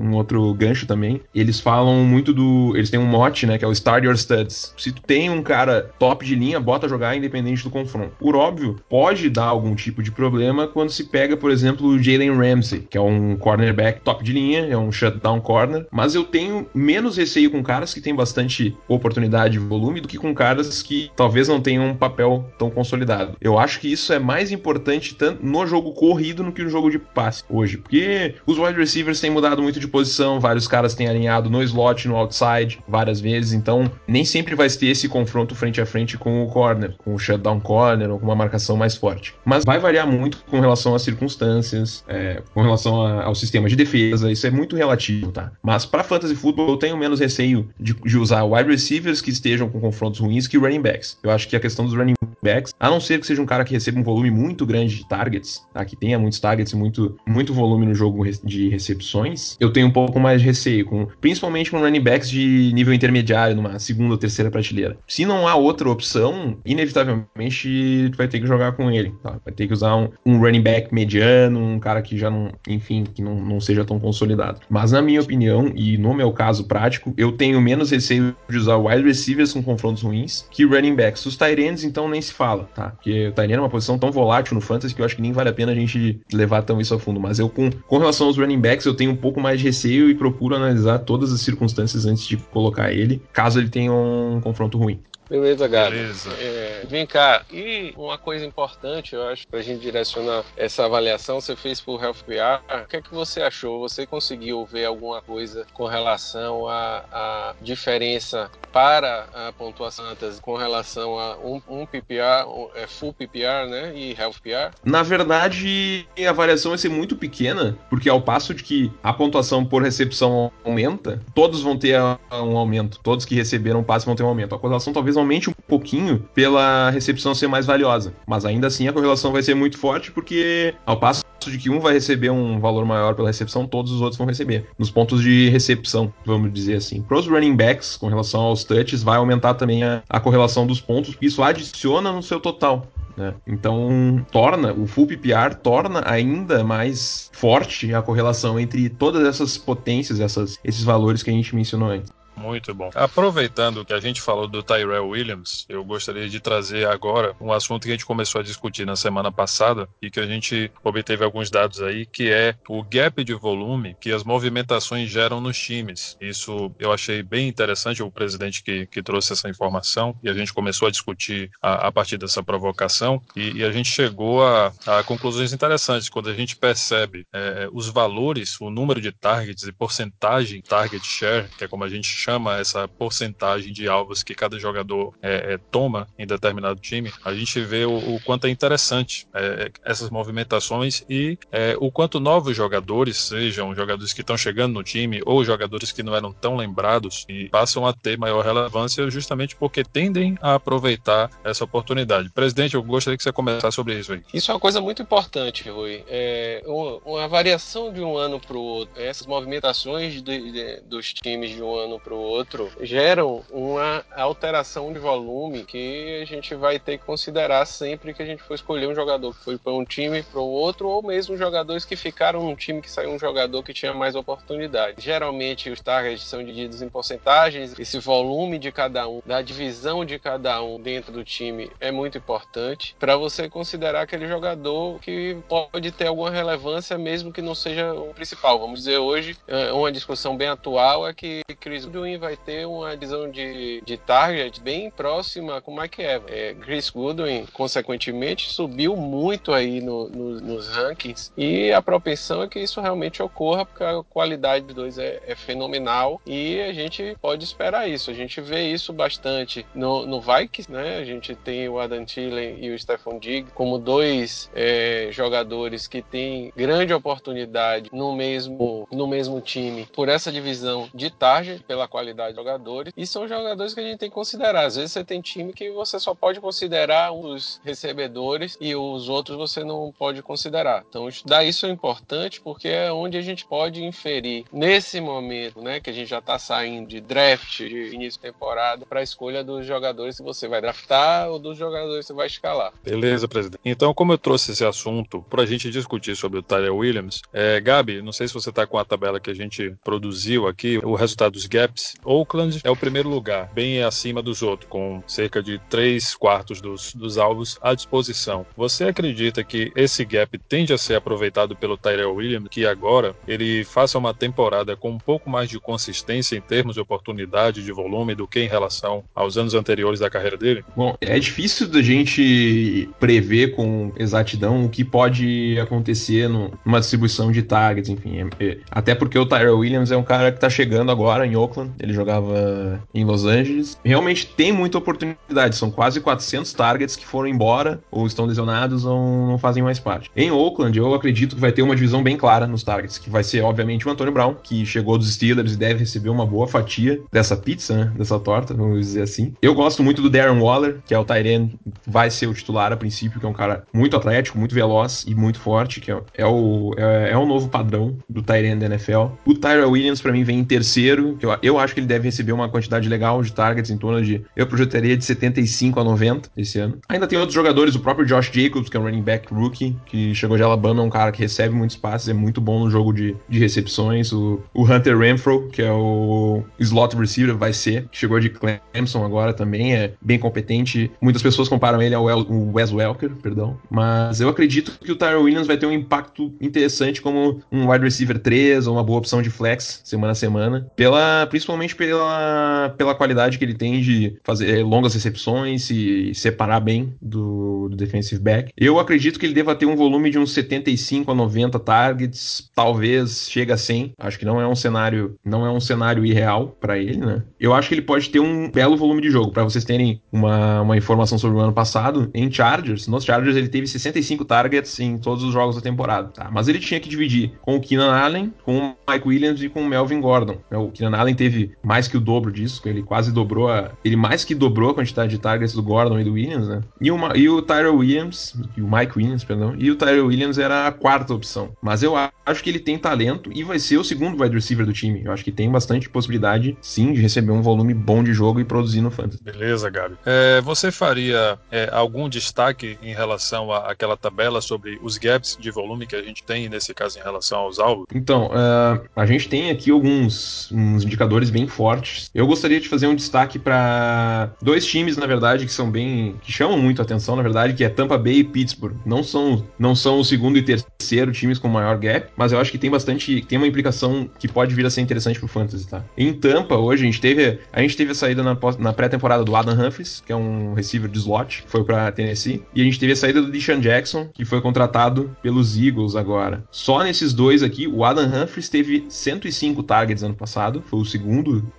um outro gancho também, eles falam muito do. Eles têm um mote, né? Que é o Start Your Studs. Se tu tem um cara top de linha, bota jogar independente do confronto. Por óbvio, pode dar algum tipo de problema quando se pega, por exemplo, o Jalen Ramsey, que é um cornerback top de linha, é um shutdown corner. Mas eu tenho menos receio com caras que têm bastante oportunidade e volume do que com caras que talvez não tenham um papel tão consolidado. Eu acho que isso é mais importante tanto no jogo corrido no que no jogo de passe hoje, porque os wide receivers têm mudado muito de posição, vários caras têm alinhado no slot, no outside, várias vezes, então nem sempre vai ter esse confronto frente a frente com o corner, com o shutdown corner ou com uma marcação mais forte. Mas vai variar muito com relação às circunstâncias, é, com relação a, ao sistema de defesa, isso é muito relativo, tá? Mas para fantasy football eu tenho menos receio de, de usar wide receivers que estejam com confrontos ruins que running backs. Eu acho que a questão dos running backs, a não ser que seja um cara que receba um volume muito grande de targets, tá? que tenha muitos targets targets, muito, muito volume no jogo de recepções, eu tenho um pouco mais de receio, com, principalmente com running backs de nível intermediário, numa segunda ou terceira prateleira. Se não há outra opção, inevitavelmente tu vai ter que jogar com ele. Tá? Vai ter que usar um, um, running back mediano, um cara que já não, enfim, que não, não seja tão consolidado. Mas na minha opinião, e no meu caso prático, eu tenho menos receio de usar wide receivers com confrontos ruins que running backs. Os Tyrands, então, nem se fala, tá? Porque o Tyrant é uma posição tão volátil no fantasy que eu acho que nem vale a pena a gente levar levar tão isso a fundo, mas eu com, com relação aos running backs eu tenho um pouco mais de receio e procuro analisar todas as circunstâncias antes de colocar ele, caso ele tenha um confronto ruim. Beleza, Gabi. Beleza. É, vem cá, e uma coisa importante, eu acho, pra gente direcionar essa avaliação, você fez por Health PR, o que é que você achou? Você conseguiu ver alguma coisa com relação à, diferença para a pontuação com relação a um, um PPR, um, é full PPR, né, e Health PR? Na verdade, a variação vai ser muito pequena, porque ao passo de que a pontuação por recepção aumenta, todos vão ter um aumento, todos que receberam o passe vão ter um aumento. A correlação talvez aumente um pouquinho pela recepção ser mais valiosa, mas ainda assim a correlação vai ser muito forte porque ao passo de que um vai receber um valor maior pela recepção, todos os outros vão receber. Nos pontos de recepção, vamos dizer assim. Para os running backs, com relação aos touches, vai aumentar também a, a correlação dos pontos, isso adiciona no seu total. Né? Então, torna o full PPR torna ainda mais forte a correlação entre todas essas potências, essas, esses valores que a gente mencionou antes. Muito bom. Aproveitando que a gente falou do Tyrell Williams, eu gostaria de trazer agora um assunto que a gente começou a discutir na semana passada e que a gente obteve alguns dados aí, que é o gap de volume que as movimentações geram nos times. Isso eu achei bem interessante, o presidente que, que trouxe essa informação e a gente começou a discutir a, a partir dessa provocação e, e, a gente chegou a, a, conclusões interessantes quando a gente percebe é, os valores, o número de targets e porcentagem target share, que é como a gente chama essa porcentagem de alvos que cada jogador é, é, toma em determinado time, a gente vê o, o quanto é interessante é, essas movimentações e é, o quanto novos jogadores, sejam jogadores que estão chegando no time ou jogadores que não eram tão lembrados e passam a ter maior relevância justamente porque tendem a aproveitar essa oportunidade. Presidente, eu gostaria que você começasse sobre isso aí. Isso é uma coisa muito importante, Rui. É uma, variação de um ano para o outro, essas movimentações de, de, dos times de um ano para para o outro, geram uma alteração de volume que a gente vai ter que considerar sempre que a gente for escolher um jogador que foi para um time para o outro, ou mesmo jogadores que ficaram num time que saiu um jogador que tinha mais oportunidade. Geralmente os targets são divididos em porcentagens, esse volume de cada um, da divisão de cada um dentro do time é muito importante para você considerar aquele jogador que pode ter alguma relevância mesmo que não seja o principal. Vamos dizer hoje, é, uma discussão bem atual é que Chris Vai ter uma divisão de, de target bem próxima com Mike Evans. É, Chris Goodwin, consequentemente, subiu muito aí no, no, nos rankings e a propensão é que isso realmente ocorra porque a qualidade dos dois é, é fenomenal e a gente pode esperar isso. A gente vê isso bastante no, no Vikings, né? A gente tem o Adam Thielen e o Stefan Digg como dois é, jogadores que têm grande oportunidade no mesmo, no mesmo time por essa divisão de target, pela qualidade de jogadores, e são jogadores que a gente tem que considerar. Às vezes você tem time que você só pode considerar dos recebedores e os outros você não pode considerar. Então, estudar isso é importante porque é onde a gente pode inferir nesse momento, né, que a gente já está saindo de draft, de início de temporada, para a escolha dos jogadores que você vai draftar ou dos jogadores que você vai escalar. Beleza, presidente. Então, como eu trouxe esse assunto para a gente discutir sobre o Tyler Williams, é, Gabi, não sei se você está com a tabela que a gente produziu aqui, o resultado dos gaps. Oakland é o primeiro lugar, bem acima dos outros, com cerca de 3 quartos dos, dos alvos à disposição. Você acredita que esse gap tende a ser aproveitado pelo Tyrell Williams, que agora ele faça uma temporada com um pouco mais de consistência em termos de oportunidade, de volume, do que em relação aos anos anteriores da carreira dele? Bom, é difícil da gente prever com exatidão o que pode acontecer numa distribuição de targets, enfim. É, é, até porque o Tyrell Williams é um cara que tá chegando agora em Oakland, ele jogava em Los Angeles. Realmente tem muita oportunidade, são quase 400 targets que foram embora, ou estão lesionados, ou não fazem mais parte. Em Oakland, eu acredito que vai ter uma divisão bem clara nos targets, que vai ser, obviamente, o Antônio Brown, que chegou dos Steelers e deve receber uma boa fatia dessa pizza, né? Dessa torta, vamos dizer assim. Eu gosto muito do Darren Waller, que é o Tyrion, vai ser o titular a princípio, que é um cara muito atlético, muito veloz e muito forte, que é, é o, é, é, o novo padrão do Tyrion da NFL. O Tyrell Williams, para mim, vem em terceiro, que eu, eu acho que ele deve receber uma quantidade legal de targets em torno de. Eu projetaria de 75 a 90 esse ano. Ainda tem outros jogadores, o próprio Josh Jacobs, que é um running back rookie, que chegou de Alabama, é um cara que recebe muitos passes, é muito bom no jogo de, de recepções. O, o Hunter Renfro, que é o slot receiver, vai ser, que chegou de Clemson agora também, é bem competente. Muitas pessoas comparam ele ao Wes Welker, perdão. Mas eu acredito que o Tyrell Williams vai ter um impacto interessante como um wide receiver 3 ou uma boa opção de flex semana a semana, pela, principalmente pela, pela qualidade que ele tem de fazer longas recepções e separar bem do, do defensive back. Eu acredito que ele deva ter um volume de uns 75 a 90 targets, talvez chegue a 100. Acho que não é um cenário, não é um cenário irreal para ele, né? Eu acho que ele pode ter um belo volume de jogo. Para vocês terem uma, uma informação sobre o ano passado, em Chargers, nos Chargers ele teve 65 targets em todos os jogos da temporada, tá? Mas ele tinha que dividir com o Keenan Allen, com o Mike Williams e com o Melvin Gordon. É, o Keenan Allen teve mais que o dobro disso, ele quase dobrou a, ele mais que dobrou a quantidade de targets do Gordon e do Williams, né? E o, e o Tyrell Williams, e o Mike Williams, perdão, e o Tyrell Williams era a quarta opção. Mas eu acho que ele tem talento e vai ser o segundo wide receiver do time. Eu acho que tem bastante possibilidade, sim, de receber um volume bom de jogo e produzir no fantasy. Beleza, Gabi. É, você faria é, algum destaque em relação àquela tabela sobre os gaps de volume que a gente tem, nesse caso, em relação aos alvos? Então, uh, a gente tem aqui alguns indicadores bem fortes. Eu gostaria de fazer um destaque para dois times, na verdade, que são bem. que chamam muito a atenção, na verdade, que é Tampa Bay e Pittsburgh. Não são, não são o segundo e terceiro times com maior gap, mas eu acho que tem bastante. tem uma implicação que pode vir a ser interessante pro Fantasy, tá? Em Tampa, hoje, a gente teve. A gente teve a saída na, na pré-temporada do Adam Humphries, que é um receiver de slot, foi para Tennessee. E a gente teve a saída do Deshaun Jackson, que foi contratado pelos Eagles agora. Só nesses dois aqui, o Adam Humphries teve 105 targets ano passado, foi o segundo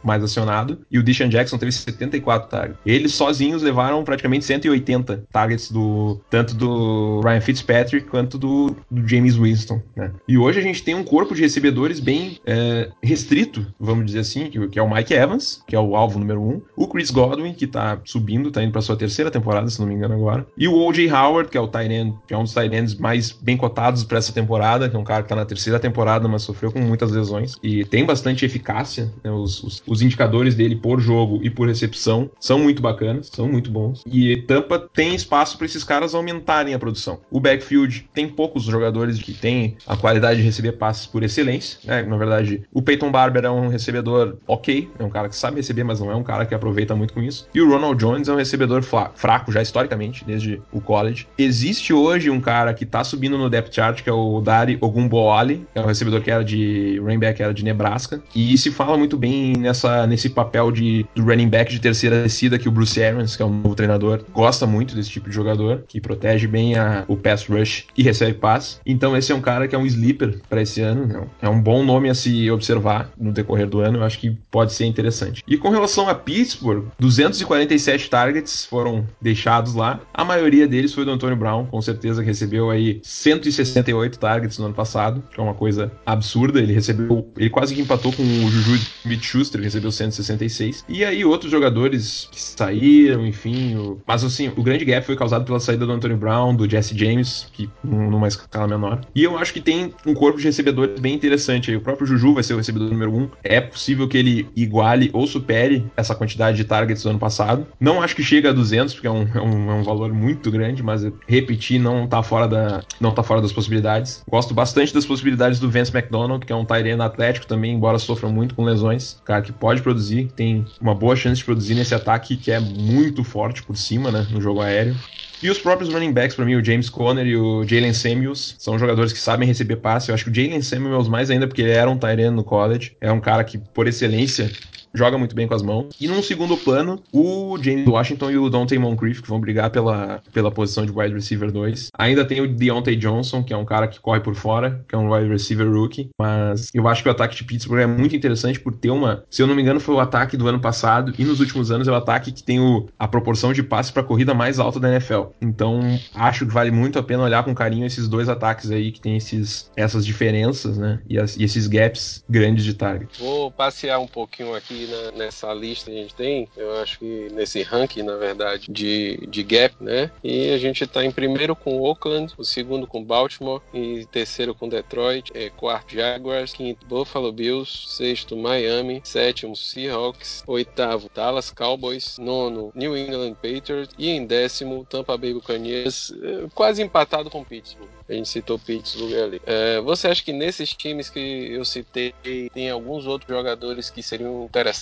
mais acionado, e o Deshaun Jackson teve 74 targets. Eles sozinhos levaram praticamente 180 targets do tanto do Ryan Fitzpatrick quanto do, do James Winston. Né? E hoje a gente tem um corpo de recebedores bem é, restrito, vamos dizer assim, que, que, é o Mike Evans, que é o alvo número um, o Chris Godwin, que tá subindo, tá indo para sua terceira temporada, se não me engano agora, e o O.J. Howard, que é o tight end, que é um dos tight ends mais bem cotados para essa temporada, que é um cara que tá na terceira temporada, mas sofreu com muitas lesões e tem bastante eficácia. Né? Os, os, os, indicadores dele por jogo e por recepção são muito bacanas, são muito bons. E Tampa tem espaço para esses caras aumentarem a produção. O backfield tem poucos jogadores que têm a qualidade de receber passes por excelência. Né? Na verdade, o Peyton Barber é um recebedor ok, é um cara que sabe receber, mas não é um cara que aproveita muito com isso. E o Ronald Jones é um recebedor fraco já historicamente, desde o college. Existe hoje um cara que tá subindo no depth chart, que é o Dari Ogumboali, que é um recebedor que era de running back, era de Nebraska. E se fala muito bem nessa, nesse papel de do running back de terceira descida que o Bruce Arians, que é um novo treinador, gosta muito desse tipo de jogador, que protege bem a, o pass rush e recebe pass. Então esse é um cara que é um sleeper para esse ano. É um bom nome a se observar no decorrer do ano. Eu acho que pode ser interessante. E com relação a Pittsburgh, 247 targets foram deixados lá. A maioria deles foi do Antônio Brown, com certeza que recebeu aí 168 targets no ano passado, que é uma coisa absurda. Ele recebeu, ele quase que empatou com o Juju Smith-Schuster, que recebeu 166. E aí outros jogadores que saíram, enfim, o... mas assim, o grande gap foi causado pela saída do Antônio Brown, do Jesse James, que numa escala menor. E eu acho que tem um corpo de recebedores bem interessante aí. O próprio Juju vai ser o recebedor número 1. Um. É possível que ele iguale ou supere essa quantidade de targets do ano passado. Não acho que chega a 200, porque é um, é um, é um valor muito grande, mas repetir não tá fora da não tá fora das possibilidades. Gosto bastante das possibilidades do Vance McDonald, que é um Tyrene atlético também, embora sofra muito com lesões. Cara que pode produzir, tem uma boa chance de produzir nesse ataque que é muito forte por cima, né, no jogo aéreo. E os próprios running backs, para mim, o James Conner e o Jalen Samuels, são jogadores que sabem receber passe. Eu acho que o Jalen Samuels mais ainda porque ele era um tight no college. É um cara que, por excelência, joga muito bem com as mãos. E num segundo plano, o James Washington e o Dante Moncrief, que vão brigar pela, pela posição de wide receiver 2. Ainda tem o Deontay Johnson, que é um cara que corre por fora, que é um wide receiver rookie. Mas eu acho que o ataque de Pittsburgh é muito interessante por ter uma. Se eu não me engano, foi o ataque do ano passado e nos últimos anos é o ataque que tem o, a proporção de passe para corrida mais alta da NFL. Então acho que vale muito a pena olhar com carinho esses dois ataques aí que tem esses, essas diferenças, né? E, as, e esses gaps grandes de target. Vou passear um pouquinho aqui na, nessa lista que a gente tem, eu acho que nesse ranking, na verdade, de, de gap, né? E a gente está em primeiro com Oakland, o segundo com Baltimore, e terceiro com Detroit, é, quarto Jaguars, quinto Buffalo Bills, sexto Miami, sétimo Seahawks, oitavo Dallas Cowboys, nono New England Patriots e em décimo Tampa Bay Buccaneers, é, quase empatado com Pittsburgh. A gente citou Pittsburgh ali. É, você acha que nesses times que eu citei tem alguns outros jogadores que seriam interessantes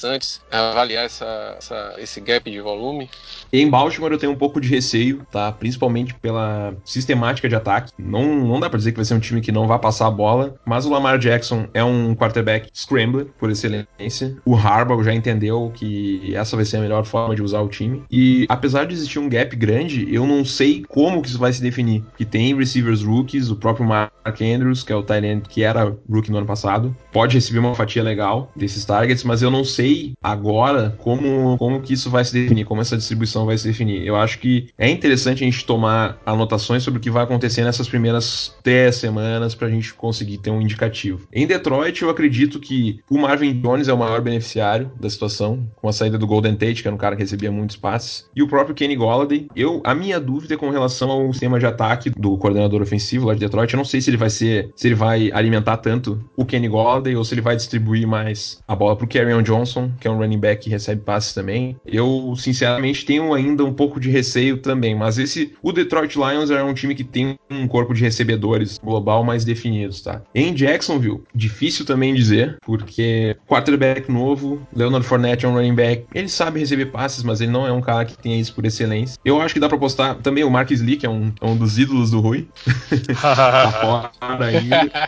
avaliar essa, essa, esse gap de volume? Em Baltimore eu tenho um pouco de receio, tá? Principalmente pela sistemática de ataque. Não, não dá pra dizer que vai ser um time que não vai passar a bola, mas o Lamar Jackson é um quarterback scrambler por excelência. O Harbaugh já entendeu que essa vai ser a melhor forma de usar o time. E apesar de existir um gap grande, eu não sei como que isso vai se definir. Que tem receivers rookies, o próprio Mark Andrews, que é o tight que era rookie no ano passado, pode receber uma fatia legal desses targets, mas eu não sei agora como, como que isso vai se definir, como essa distribuição vai se definir. Eu acho que é interessante a gente tomar anotações sobre o que vai acontecer nessas primeiras três semanas para a gente conseguir ter um indicativo. Em Detroit, eu acredito que o Marvin Jones é o maior beneficiário da situação, com a saída do Golden Tate, que era um cara que recebia muitos passes, e o próprio Kenny Golladay. Eu, a minha dúvida é com relação ao sistema de ataque do coordenador ofensivo lá de Detroit, eu não sei se ele vai ser, se ele vai alimentar tanto o Kenny Golladay ou se ele vai distribuir mais a bola pro Kerryon Johnson, que é um running back que recebe passes também. Eu, sinceramente, tenho ainda um pouco de receio também, mas esse o Detroit Lions é um time que tem um corpo de recebedores global mais definidos, tá? Em Jacksonville, difícil também dizer, porque quarterback novo, Leonard Fournette é um running back, ele sabe receber passes, mas ele não é um cara que tenha isso por excelência. Eu acho que dá pra postar também o Marcus Lee, que é um, é um dos ídolos do Rui. tá fora ainda.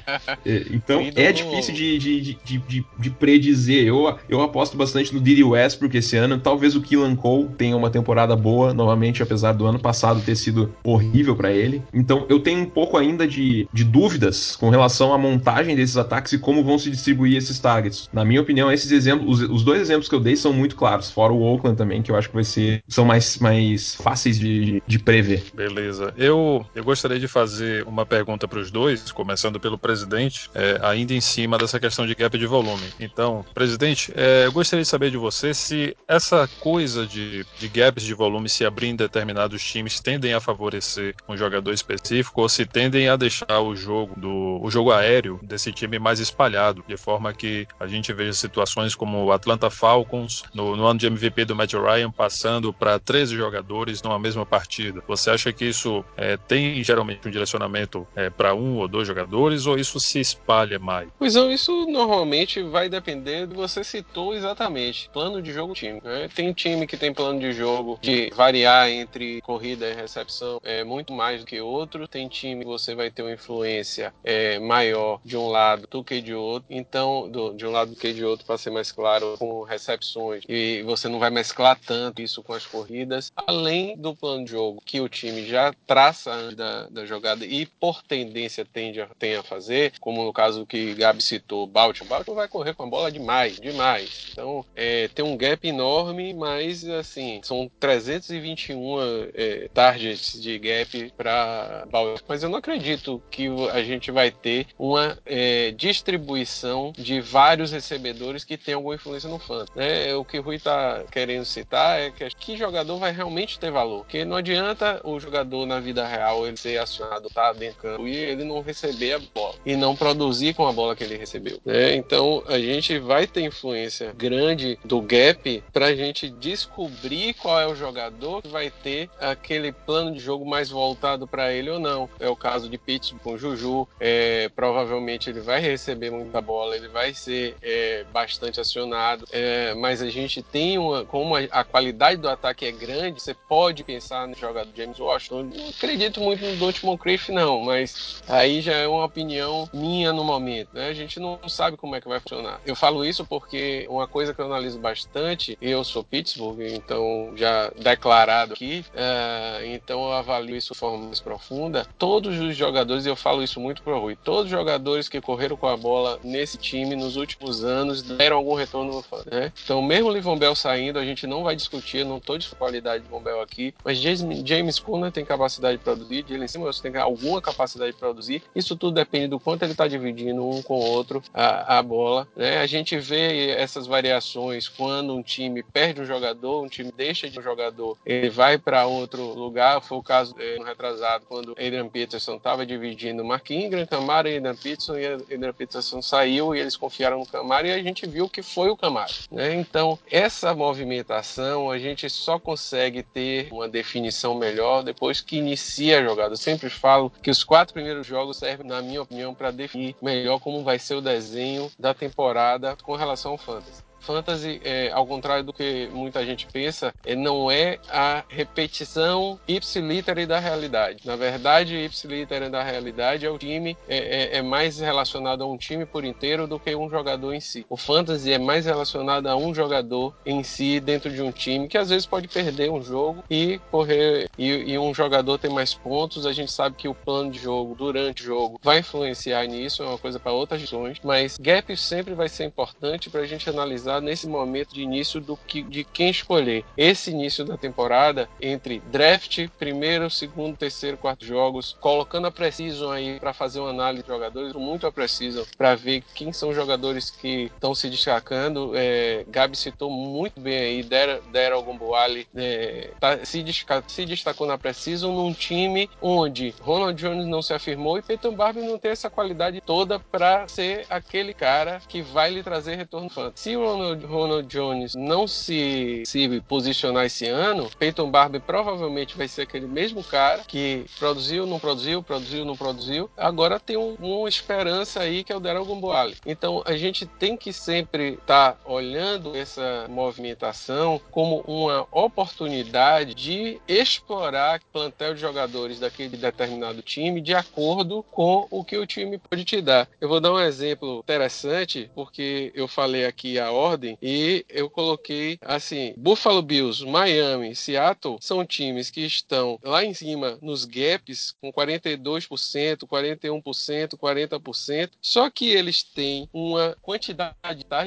É, então, é difícil de, de, de, de, de predizer. Eu, eu aposto bastante no Diddy Westbrook esse ano. Talvez o Killan Cole tenha uma temporada boa, novamente, apesar do ano passado ter sido horrível para ele. Então eu tenho um pouco ainda de, de dúvidas com relação à montagem desses ataques e como vão se distribuir esses targets. Na minha opinião, esses exemplos, os, os dois exemplos que eu dei são muito claros, fora o Oakland também, que eu acho que vai ser. são mais, mais fáceis de, de prever. Beleza. Eu, eu gostaria de fazer uma pergunta para os dois, começando pelo presidente, é, ainda em cima dessa questão de gap de volume. Então, presidente, é, É, eu gostaria de saber de você se essa coisa de, de gaps de volume se abrir em determinados times tendem a favorecer um jogador específico ou se tendem a deixar o jogo do o jogo aéreo desse time mais espalhado, de forma que a gente veja situações como o Atlanta Falcons no, no ano de MVP do Matt Ryan passando para 13 jogadores numa mesma partida. Você acha que isso é, tem geralmente um direcionamento é, para um ou dois jogadores ou isso se espalha mais? Pois não, isso normalmente vai depender que você citou exatamente. Plano de jogo time. Né? Tem time que tem plano de jogo de variar entre corrida e recepção é, muito mais do que outro. Tem time que você vai ter uma influência é, maior de um lado do que de outro. Então, do, de um lado do que de outro, para ser mais claro, com recepções. E você não vai mesclar tanto isso com as corridas. Além do plano de jogo que o time já traça antes da, da jogada e por tendência tende a, tem a fazer, como no caso que Gabi citou, Baltimore. Baltimore vai correr com a bola demais, demais. Então, é, tem um gap enorme, mas assim, são 321 é, targets de gap para Baltimore. Mas eu não acredito que a gente vai ter uma é, distribuição de vários recebedores que tem alguma influência no fã. Né? O que o Rui está querendo citar é que que jogador vai realmente ter valor. Porque não adianta o jogador na vida real ele ser acionado, tá dentro campo e ele não receber a bola e não produzir com a bola que ele recebeu. Né? Então a gente vai ter influência grande do gap para a gente descobrir qual é o jogador que vai ter aquele plano de jogo mais voltado para ele ou não. É o caso de Pittsburgh com Juju, é, provavelmente ele vai receber muita bola, ele vai ser é, bastante acionado, é, mas a gente tem uma, como a, a, qualidade do ataque é grande, você pode pensar no jogador James Washington. Não acredito muito no Don't Moncrief, não, mas aí já é uma opinião minha no momento, né? A gente não sabe como é que vai funcionar. Eu falo isso porque uma coisa que eu analiso bastante, eu sou Pittsburgh, então já declarado aqui, uh, então eu avalio isso de forma mais profunda. Todos os jogadores, e eu falo isso muito pro Rui, todos os jogadores que correram com a bola nesse time nos últimos anos deram algum retorno né? Então, mesmo o Livon Bell saindo, a gente não vai discutir, não tô de qualidade de Livon Bell aqui, mas James, James tem capacidade de produzir, Jalen Simmons tem alguma capacidade de produzir, isso tudo depende do quanto ele tá dividindo um com o outro a, a bola, né? A gente vê essas variações quando um time perde um jogador, um time deixa de um jogador, ele vai para outro lugar, foi o caso é, no retrasado, quando Adrian Peterson estava dividindo Mark Ingram, Camara e Adrian Peterson, e Adrian Peterson saiu e eles confiaram no Camara e a gente viu que foi o Camara. Né? Então, essa movimentação a gente só consegue ter uma definição melhor depois que inicia a jogada. Eu sempre falo que os quatro primeiros jogos servem, na minha opinião, para definir melhor como vai ser o desenho da temporada com relação ao Fantasy fantasy, é, ao contrário do que muita gente pensa, é, não é a repetição ipsiliter da realidade. Na verdade, ipsiliter da realidade é o time é, é, é, mais relacionado a um time por inteiro do que um jogador em si. O fantasy é mais relacionado a um jogador em si dentro de um time que às vezes pode perder um jogo e correr e, e um jogador ter mais pontos. A gente sabe que o plano de jogo durante o jogo vai influenciar nisso, é uma coisa para outras questões, mas gap sempre vai ser importante para a gente analisar nesse momento de início do que, de quem escolher. Esse início da temporada entre draft, primeiro, segundo, terceiro, quarto jogos, colocando a Precision aí para fazer uma análise de jogadores, muito a Precision para ver quem são jogadores que estão se destacando. É, Gabi citou muito bem aí, Dera Ogumbuali é, tá, se, se destacou na Precision num time onde Ronald Jones não se afirmou e Peyton Barbie não tem essa qualidade toda para ser aquele cara que vai lhe trazer retorno fantasy. Se o Ronald, Ronald Jones não se, se posicionar esse ano, Peyton Barber provavelmente vai ser aquele mesmo cara que produziu, não produziu, produziu, não produziu. Agora tem um, uma esperança aí que é o Daryl Gumboali. Então a gente tem que sempre estar tá olhando essa movimentação como uma oportunidade de explorar plantel de jogadores daquele determinado time de acordo com o que o time pode te dar. Eu vou dar um exemplo interessante porque eu falei aqui a ordem ordem e eu coloquei assim: Buffalo Bills, Miami, Seattle são times que estão lá em cima nos gaps com 42%, 41%, 40%, só que eles têm uma quantidade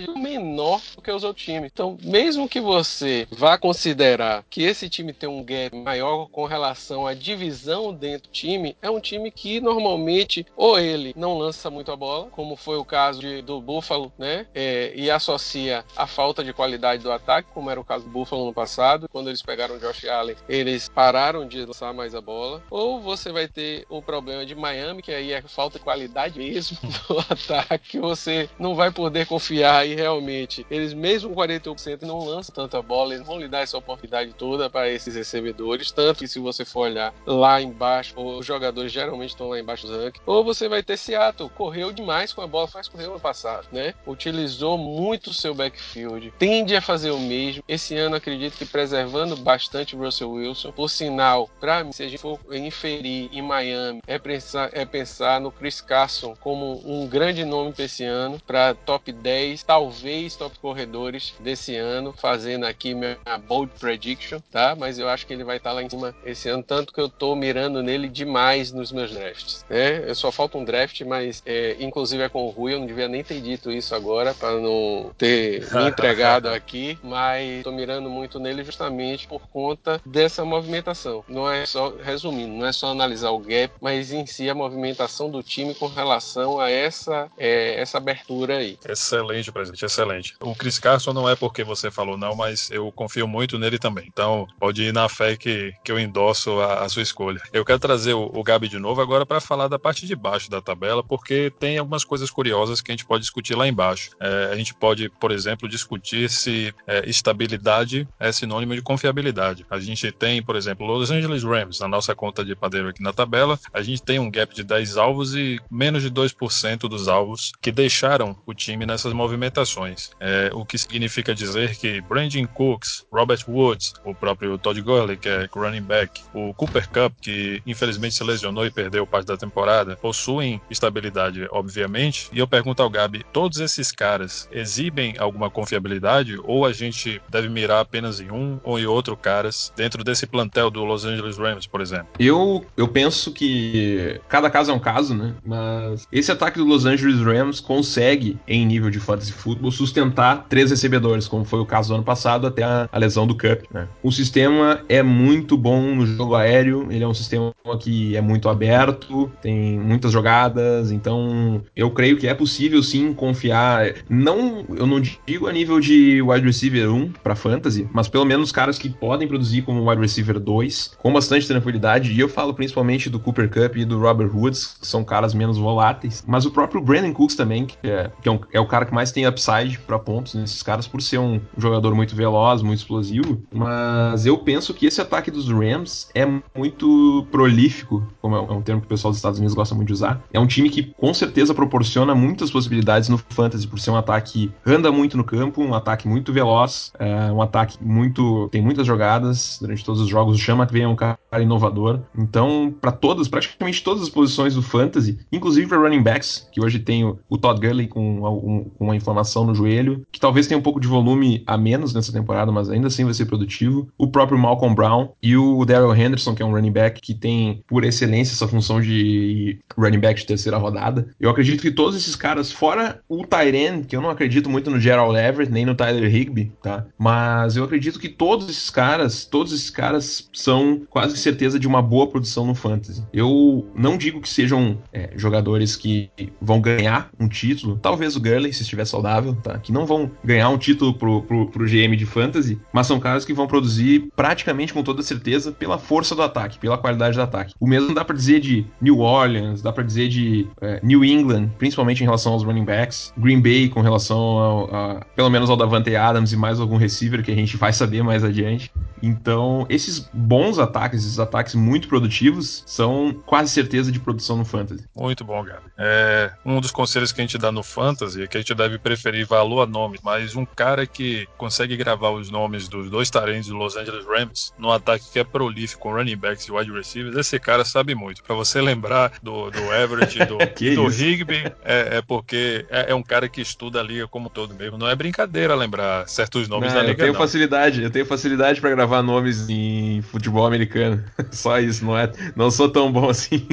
de menor do que os outros times. Então, mesmo que você vá considerar que esse time tem um gap maior com relação à divisão dentro do time, é um time que normalmente ou ele não lança muito a bola, como foi o caso de, do Buffalo, né? É, e associa a falta de qualidade do ataque, como era o caso do Buffalo no passado, quando eles pegaram o Josh Allen, eles pararam de lançar mais a bola, ou você vai ter o problema de Miami, que aí é falta de qualidade mesmo do ataque, você não vai poder confiar e realmente eles mesmo com 41% não lançam tanta bola, eles vão lhe dar essa oportunidade toda para esses recebedores, tanto que se você for olhar lá embaixo, os jogadores geralmente estão lá embaixo do ranking, ou você vai ter Seattle, correu demais com a bola, faz correu no passado, né? Utilizou muito seu backfield, tende a fazer o mesmo. Esse ano acredito que preservando bastante o Russell Wilson. Por sinal, para mim, se a gente for inferir em Miami, é pensar, é pensar no Chris Carson como um grande nome para esse ano, para top 10, talvez top corredores desse ano, fazendo aqui minha bold prediction, tá? Mas eu acho que ele vai estar tá lá em cima esse ano, tanto que eu tô mirando nele demais nos meus drafts, né? Eu só falta um draft, mas é, inclusive é com o Rui, eu não devia nem ter dito isso agora para não ter me entregado aqui, mas tô mirando muito nele justamente por conta dessa movimentação. Não é só, resumindo, não é só analisar o gap, mas em si a movimentação do time com relação a essa, é, essa abertura aí. Excelente, presidente, excelente. O Chris Carson não é porque você falou não, mas eu confio muito nele também. Então, pode ir na fé que, que eu endosso a, a sua escolha. Eu quero trazer o, o Gabi de novo agora para falar da parte de baixo da tabela, porque tem algumas coisas curiosas que a gente pode discutir lá embaixo. É, a gente pode, por exemplo, discutir se é, estabilidade é sinônimo de confiabilidade. A gente tem, por exemplo, Los Angeles Rams, na nossa conta de padeiro aqui na tabela, a gente tem um gap de 10 alvos e menos de 2% dos alvos que deixaram o time nessas movimentações. É, o que significa dizer que Brandon Cooks, Robert Woods, o próprio Todd Gurley, que é running back, o Cooper Cup, que infelizmente se lesionou e perdeu parte da temporada, possuem estabilidade, obviamente. E eu pergunto ao Gabi, todos esses caras exibem alguma confiabilidade ou a gente deve mirar apenas em um ou em outro caras dentro desse plantel do Los Angeles Rams, por exemplo? Eu, eu penso que cada caso é um caso, né? Mas esse ataque do Los Angeles Rams consegue, em nível de fantasy football, sustentar três recebedores, como foi o caso do ano passado até a, a lesão do Cup. Né? O sistema é muito bom no jogo aéreo, ele é um sistema que é muito aberto, tem muitas jogadas, então eu creio que é possível sim confiar. Não, eu não digo a nível de wide receiver 1 para fantasy, mas pelo menos caras que podem produzir como wide receiver 2 com bastante tranquilidade. E eu falo principalmente do Cooper Cup e do Robert Woods, que são caras menos voláteis, mas o próprio Brandon Cooks também, que é, que é, um, é o cara que mais tem upside para pontos nesses caras por ser um jogador muito veloz, muito explosivo. Mas eu penso que esse ataque dos Rams é muito prolífico, como é um termo que o pessoal dos Estados Unidos gosta muito de usar. É um time que com certeza proporciona muitas possibilidades no fantasy por ser um ataque anda muito no campo, um ataque muito veloz, é um ataque muito tem muitas jogadas durante todos os jogos. O Chama que é um cara inovador. Então, para todas, praticamente todas as posições do fantasy, inclusive para running backs, que hoje tem o, o Todd Gurley com uma, um, uma inflamação no joelho, que talvez tenha um pouco de volume a menos nessa temporada, mas ainda assim vai ser produtivo. O próprio Malcolm Brown e o Daryl Henderson, que é um running back que tem por excelência essa função de running back de terceira rodada. Eu acredito que todos esses caras, fora o Tyren, que eu não acredito muito no Gerald Everett nem no Tyler Higby, tá? Mas eu acredito que todos esses caras, todos esses caras são quase certeza de uma boa produção no fantasy. Eu não digo que sejam é, jogadores que vão ganhar um título, talvez o Gurley, se estiver saudável, tá? Que não vão ganhar um título pro, pro, pro GM de fantasy, mas são caras que vão produzir praticamente com toda certeza pela força do ataque, pela qualidade do ataque. O mesmo dá para dizer de New Orleans, dá para dizer de é, New England, principalmente em relação aos running backs, Green Bay com relação ao, a, pelo menos ao Davante Adams e mais algum receiver que a gente vai saber mais adiante. Então, esses bons ataques, esses ataques muito produtivos, são quase certeza de produção no Fantasy. Muito bom, Gabi. É, um dos conselhos que a gente dá no Fantasy é que a gente deve preferir valor a nome, mas um cara que consegue gravar os nomes dos dois talentos do Los Angeles Rams no ataque que é prolífico com running backs e wide receivers, esse cara sabe muito. Para você lembrar do, do Everett, do, do Higby, é, é porque é, é, um cara que estuda a liga como todo mesmo. Não é brincadeira lembrar certos nomes não, da liga. Eu tenho não. facilidade, eu tenho facilidade para gravar nomes em futebol americano. Só isso, não é? Não sou tão bom assim.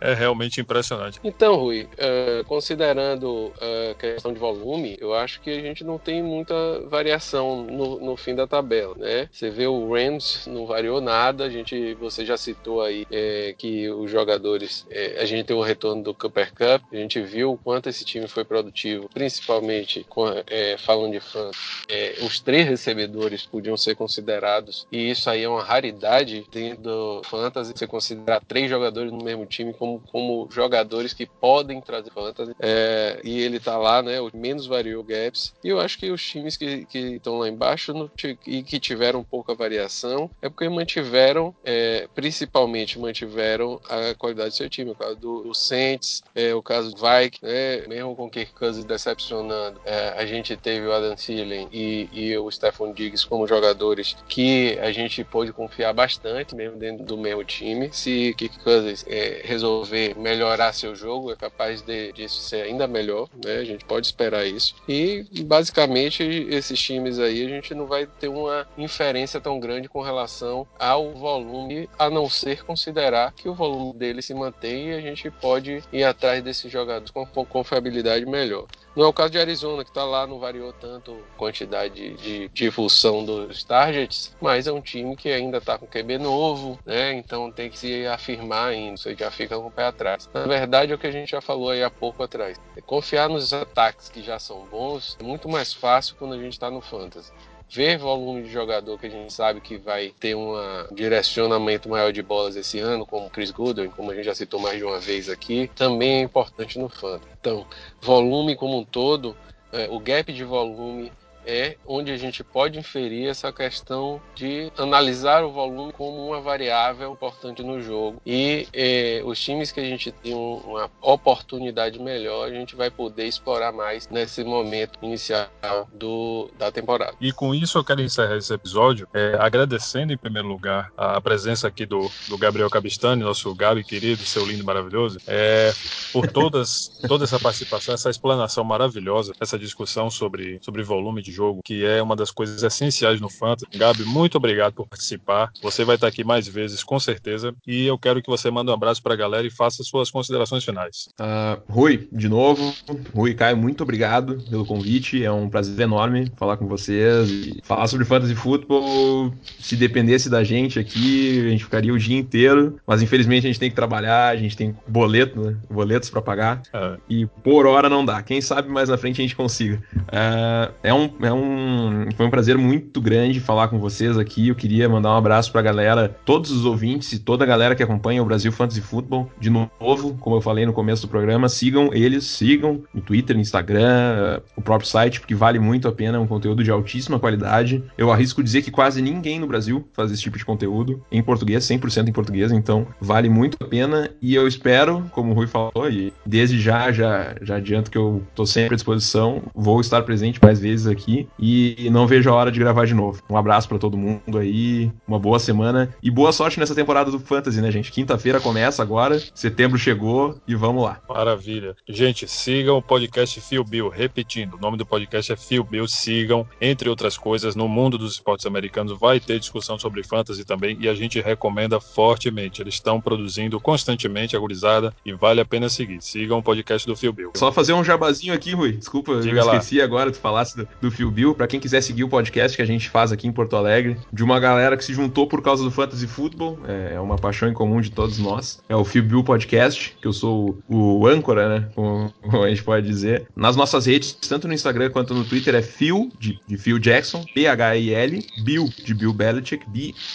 é, é realmente impressionante. Então, Rui, uh, considerando a uh, questão de volume, eu acho que a gente não tem muita variação no, no, fim da tabela, né? Você vê o Rams não variou nada, a gente, você já citou aí é, que os jogadores, é, a gente tem o retorno do Cooper Cup, a gente viu o quanto esse time foi produtivo, principalmente gente, é, falando de fãs, é, os três recebedores podiam ser considerados, e isso aí é uma raridade dentro do Fantasy, você considerar três jogadores no mesmo time como, como jogadores que podem trazer Fantasy, é, e ele tá lá, né, o menos variou gaps, e eu acho que os times que estão lá embaixo no, e que tiveram pouca variação é porque mantiveram, é, principalmente mantiveram a qualidade do seu time, o caso do, do Saints, é, o caso do Vike, né, mesmo com o Kirk Cousins decepcionando, é, a gente teve o Adam Thielen e, e o Stephon Diggs como jogadores que a gente pôde confiar bastante, mesmo dentro do mesmo time. Se Kirk Cousins é, resolver melhorar seu jogo, é capaz de, disso ser ainda melhor, né? A gente pode esperar isso. E basicamente esses times aí a gente não vai ter uma inferência tão grande com relação ao volume, a não ser considerar que o volume dele se mantém e a gente pode ir atrás desses jogadores com confiabilidade melhor. Não é o caso de Arizona, que está lá, não variou tanto a quantidade de, função dos targets, mas é um time que ainda está com QB novo, né? Então tem que se afirmar ainda, você já fica com o pé atrás. Na verdade, é o que a gente já falou aí há pouco atrás. Confiar nos ataques que já são bons é muito mais fácil quando a gente está no Fantasy ver volume de jogador que a gente sabe que vai ter um direcionamento maior de bolas esse ano, como Chris Goodwin, como a gente já citou mais de uma vez aqui, também é importante no Fantasy. Então, volume como um todo, é, o gap de volume é onde a gente pode inferir essa questão de analisar o volume como uma variável importante no jogo. E eh, os times que a gente tem uma oportunidade melhor, a gente vai poder explorar mais nesse momento inicial do, da temporada. E com isso eu quero encerrar esse episódio é, agradecendo em primeiro lugar a presença aqui do, do Gabriel Cabistani, nosso Gabi querido, seu lindo maravilhoso, é, por todas, toda essa participação, essa explanação maravilhosa, essa discussão sobre, sobre volume de jogo, que é uma das coisas essenciais no Fantasy. Gabi, muito obrigado por participar. Você vai estar aqui mais vezes, com certeza. E eu quero que você mande um abraço para a galera e faça suas considerações finais. Uh, Rui, de novo. Rui Caio, muito obrigado pelo convite. É um prazer enorme falar com vocês e falar sobre Fantasy Football. Se dependesse da gente aqui, a gente ficaria o dia inteiro. Mas infelizmente a gente tem que trabalhar, a gente tem boleto, né? boletos para pagar. Uh. E por hora não dá. Quem sabe mais na frente a gente consiga. Uh, é um, é um, foi um prazer muito grande falar com vocês aqui. Eu queria mandar um abraço para a galera, todos os ouvintes e toda a galera que acompanha o Brasil Fantasy Football. De novo, como eu falei no começo do programa, sigam eles, sigam no Twitter, no Instagram, o próprio site, porque vale muito a pena, é um conteúdo de altíssima qualidade. Eu arrisco dizer que quase ninguém no Brasil faz esse tipo de conteúdo em português, 100% em português, então vale muito a pena e eu espero, como o Rui falou, e desde já já, já adianto que eu tô sempre à disposição, vou estar presente mais vezes aqui aqui e não vejo a hora de gravar de novo. Um abraço para todo mundo aí, uma boa semana e boa sorte nessa temporada do Fantasy, né, gente? Quinta-feira começa agora, setembro chegou e vamos lá. Maravilha. Gente, sigam o podcast Phil Bill. Repetindo, o nome do podcast é Phil Bill. Sigam, entre outras coisas, no mundo dos esportes americanos vai ter discussão sobre fantasy também e a gente recomenda fortemente. Eles estão produzindo constantemente a gurizada e vale a pena seguir. Sigam o podcast do Phil Bill. Só fazer um jabazinho aqui, Rui. Desculpa, Diga eu esqueci lá. agora, tu falasse do, do Phil Bill, para quem quiser seguir o podcast que a gente faz aqui em Porto Alegre, de uma galera que se juntou por causa do Fantasy Football, é uma paixão em comum de todos nós. É o Phil Bill Podcast, que eu sou o âncora, né? Como, a gente pode dizer. Nas nossas redes, tanto no Instagram quanto no Twitter, é Phil, de, de Phil Jackson, P-H-I-L, Bill, de Bill Belichick,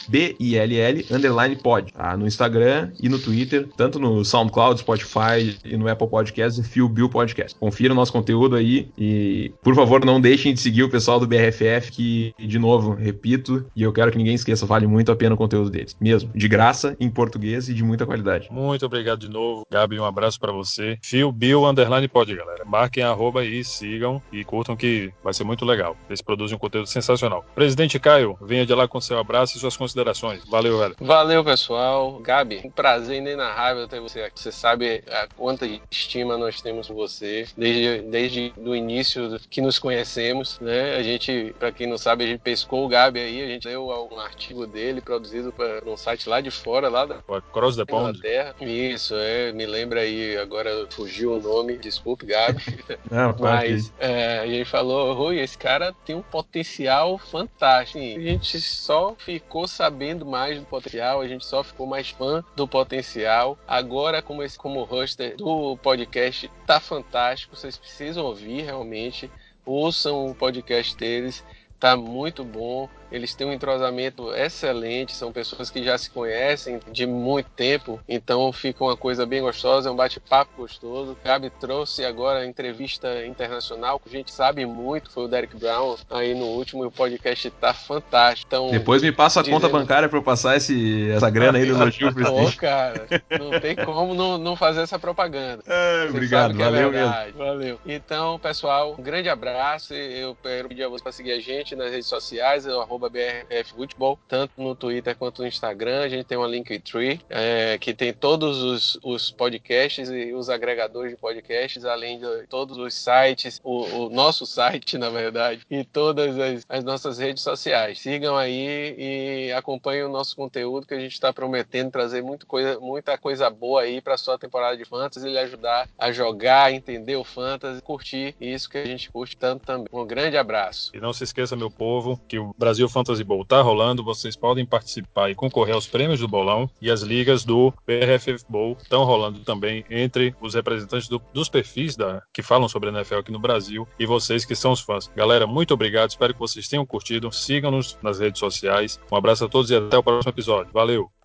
B-I-L-L, underline pod. Tá? No Instagram e no Twitter, tanto no SoundCloud, Spotify e no Apple Podcasts, é Phil Bill Podcast. Confira o nosso conteúdo aí e, por favor, não deixem de seguir seguir o pessoal do BRFF, que, de novo, repito, e eu quero que ninguém esqueça, vale muito a pena o conteúdo deles. Mesmo, de graça, em português e de muita qualidade. Muito obrigado de novo, Gabi, um abraço para você. Phil Bill Underline Pod, galera. Marquem arroba aí, sigam e curtam que vai ser muito legal. Eles produzem um conteúdo sensacional. Presidente Caio, venha de lá com seu abraço e suas considerações. Valeu, velho. Valeu, pessoal. Gabi, um prazer inenarrável ter você aqui. Você sabe a quanta estima nós temos por você desde, desde o início que nos conhecemos né? A gente, para quem não sabe, a gente pescou o Gabi aí, a gente leu um artigo dele produzido para um site lá de fora, lá da Cross the Pond. Inglaterra. Isso, é, me lembra aí, agora fugiu o nome, desculpe, Gabi. Não, Mas é, a gente falou, Rui, esse cara tem um potencial fantástico. A gente só ficou sabendo mais do potencial, a gente só ficou mais fã do potencial. Agora, como esse como hoster do podcast, tá fantástico, vocês precisam ouvir realmente ouçam o podcast deles, tá muito bom. Eles têm um entrosamento excelente, são pessoas que já se conhecem de muito tempo, então fica uma coisa bem gostosa, é um bate-papo gostoso. Gabi trouxe agora a entrevista internacional, que a gente sabe muito, foi o Derek Brown aí no último, e o podcast tá fantástico. Então, Depois me passa a dizendo... conta bancária para eu passar esse, essa grana aí do pro Pô, cara, não tem como não, não fazer essa propaganda. É, obrigado, é valeu é mesmo. Valeu. Então, pessoal, um grande abraço, eu quero pedir a você para seguir a gente nas redes sociais, eu arroba BRF Futebol, tanto no Twitter quanto no Instagram. A gente tem uma Linktree é, que tem todos os, os podcasts e os agregadores de podcasts, além de todos os sites, o, o nosso site, na verdade, e todas as, as, nossas redes sociais. Sigam aí e acompanhem o nosso conteúdo que a gente está prometendo trazer muito coisa, muita coisa boa aí para sua temporada de Fantasy e lhe ajudar a jogar, entender o Fantasy, curtir isso que a gente curte tanto também. Um grande abraço. E não se esqueça, meu povo, que o Brasil Fantasy Bowl tá rolando, vocês podem participar e concorrer aos prêmios do bolão e as ligas do PRFF Bowl estão rolando também entre os representantes do, dos perfis da, que falam sobre a NFL aqui no Brasil e vocês que são os fãs. Galera, muito obrigado, espero que vocês tenham curtido, sigam-nos nas redes sociais. Um abraço a todos e até o próximo episódio. Valeu!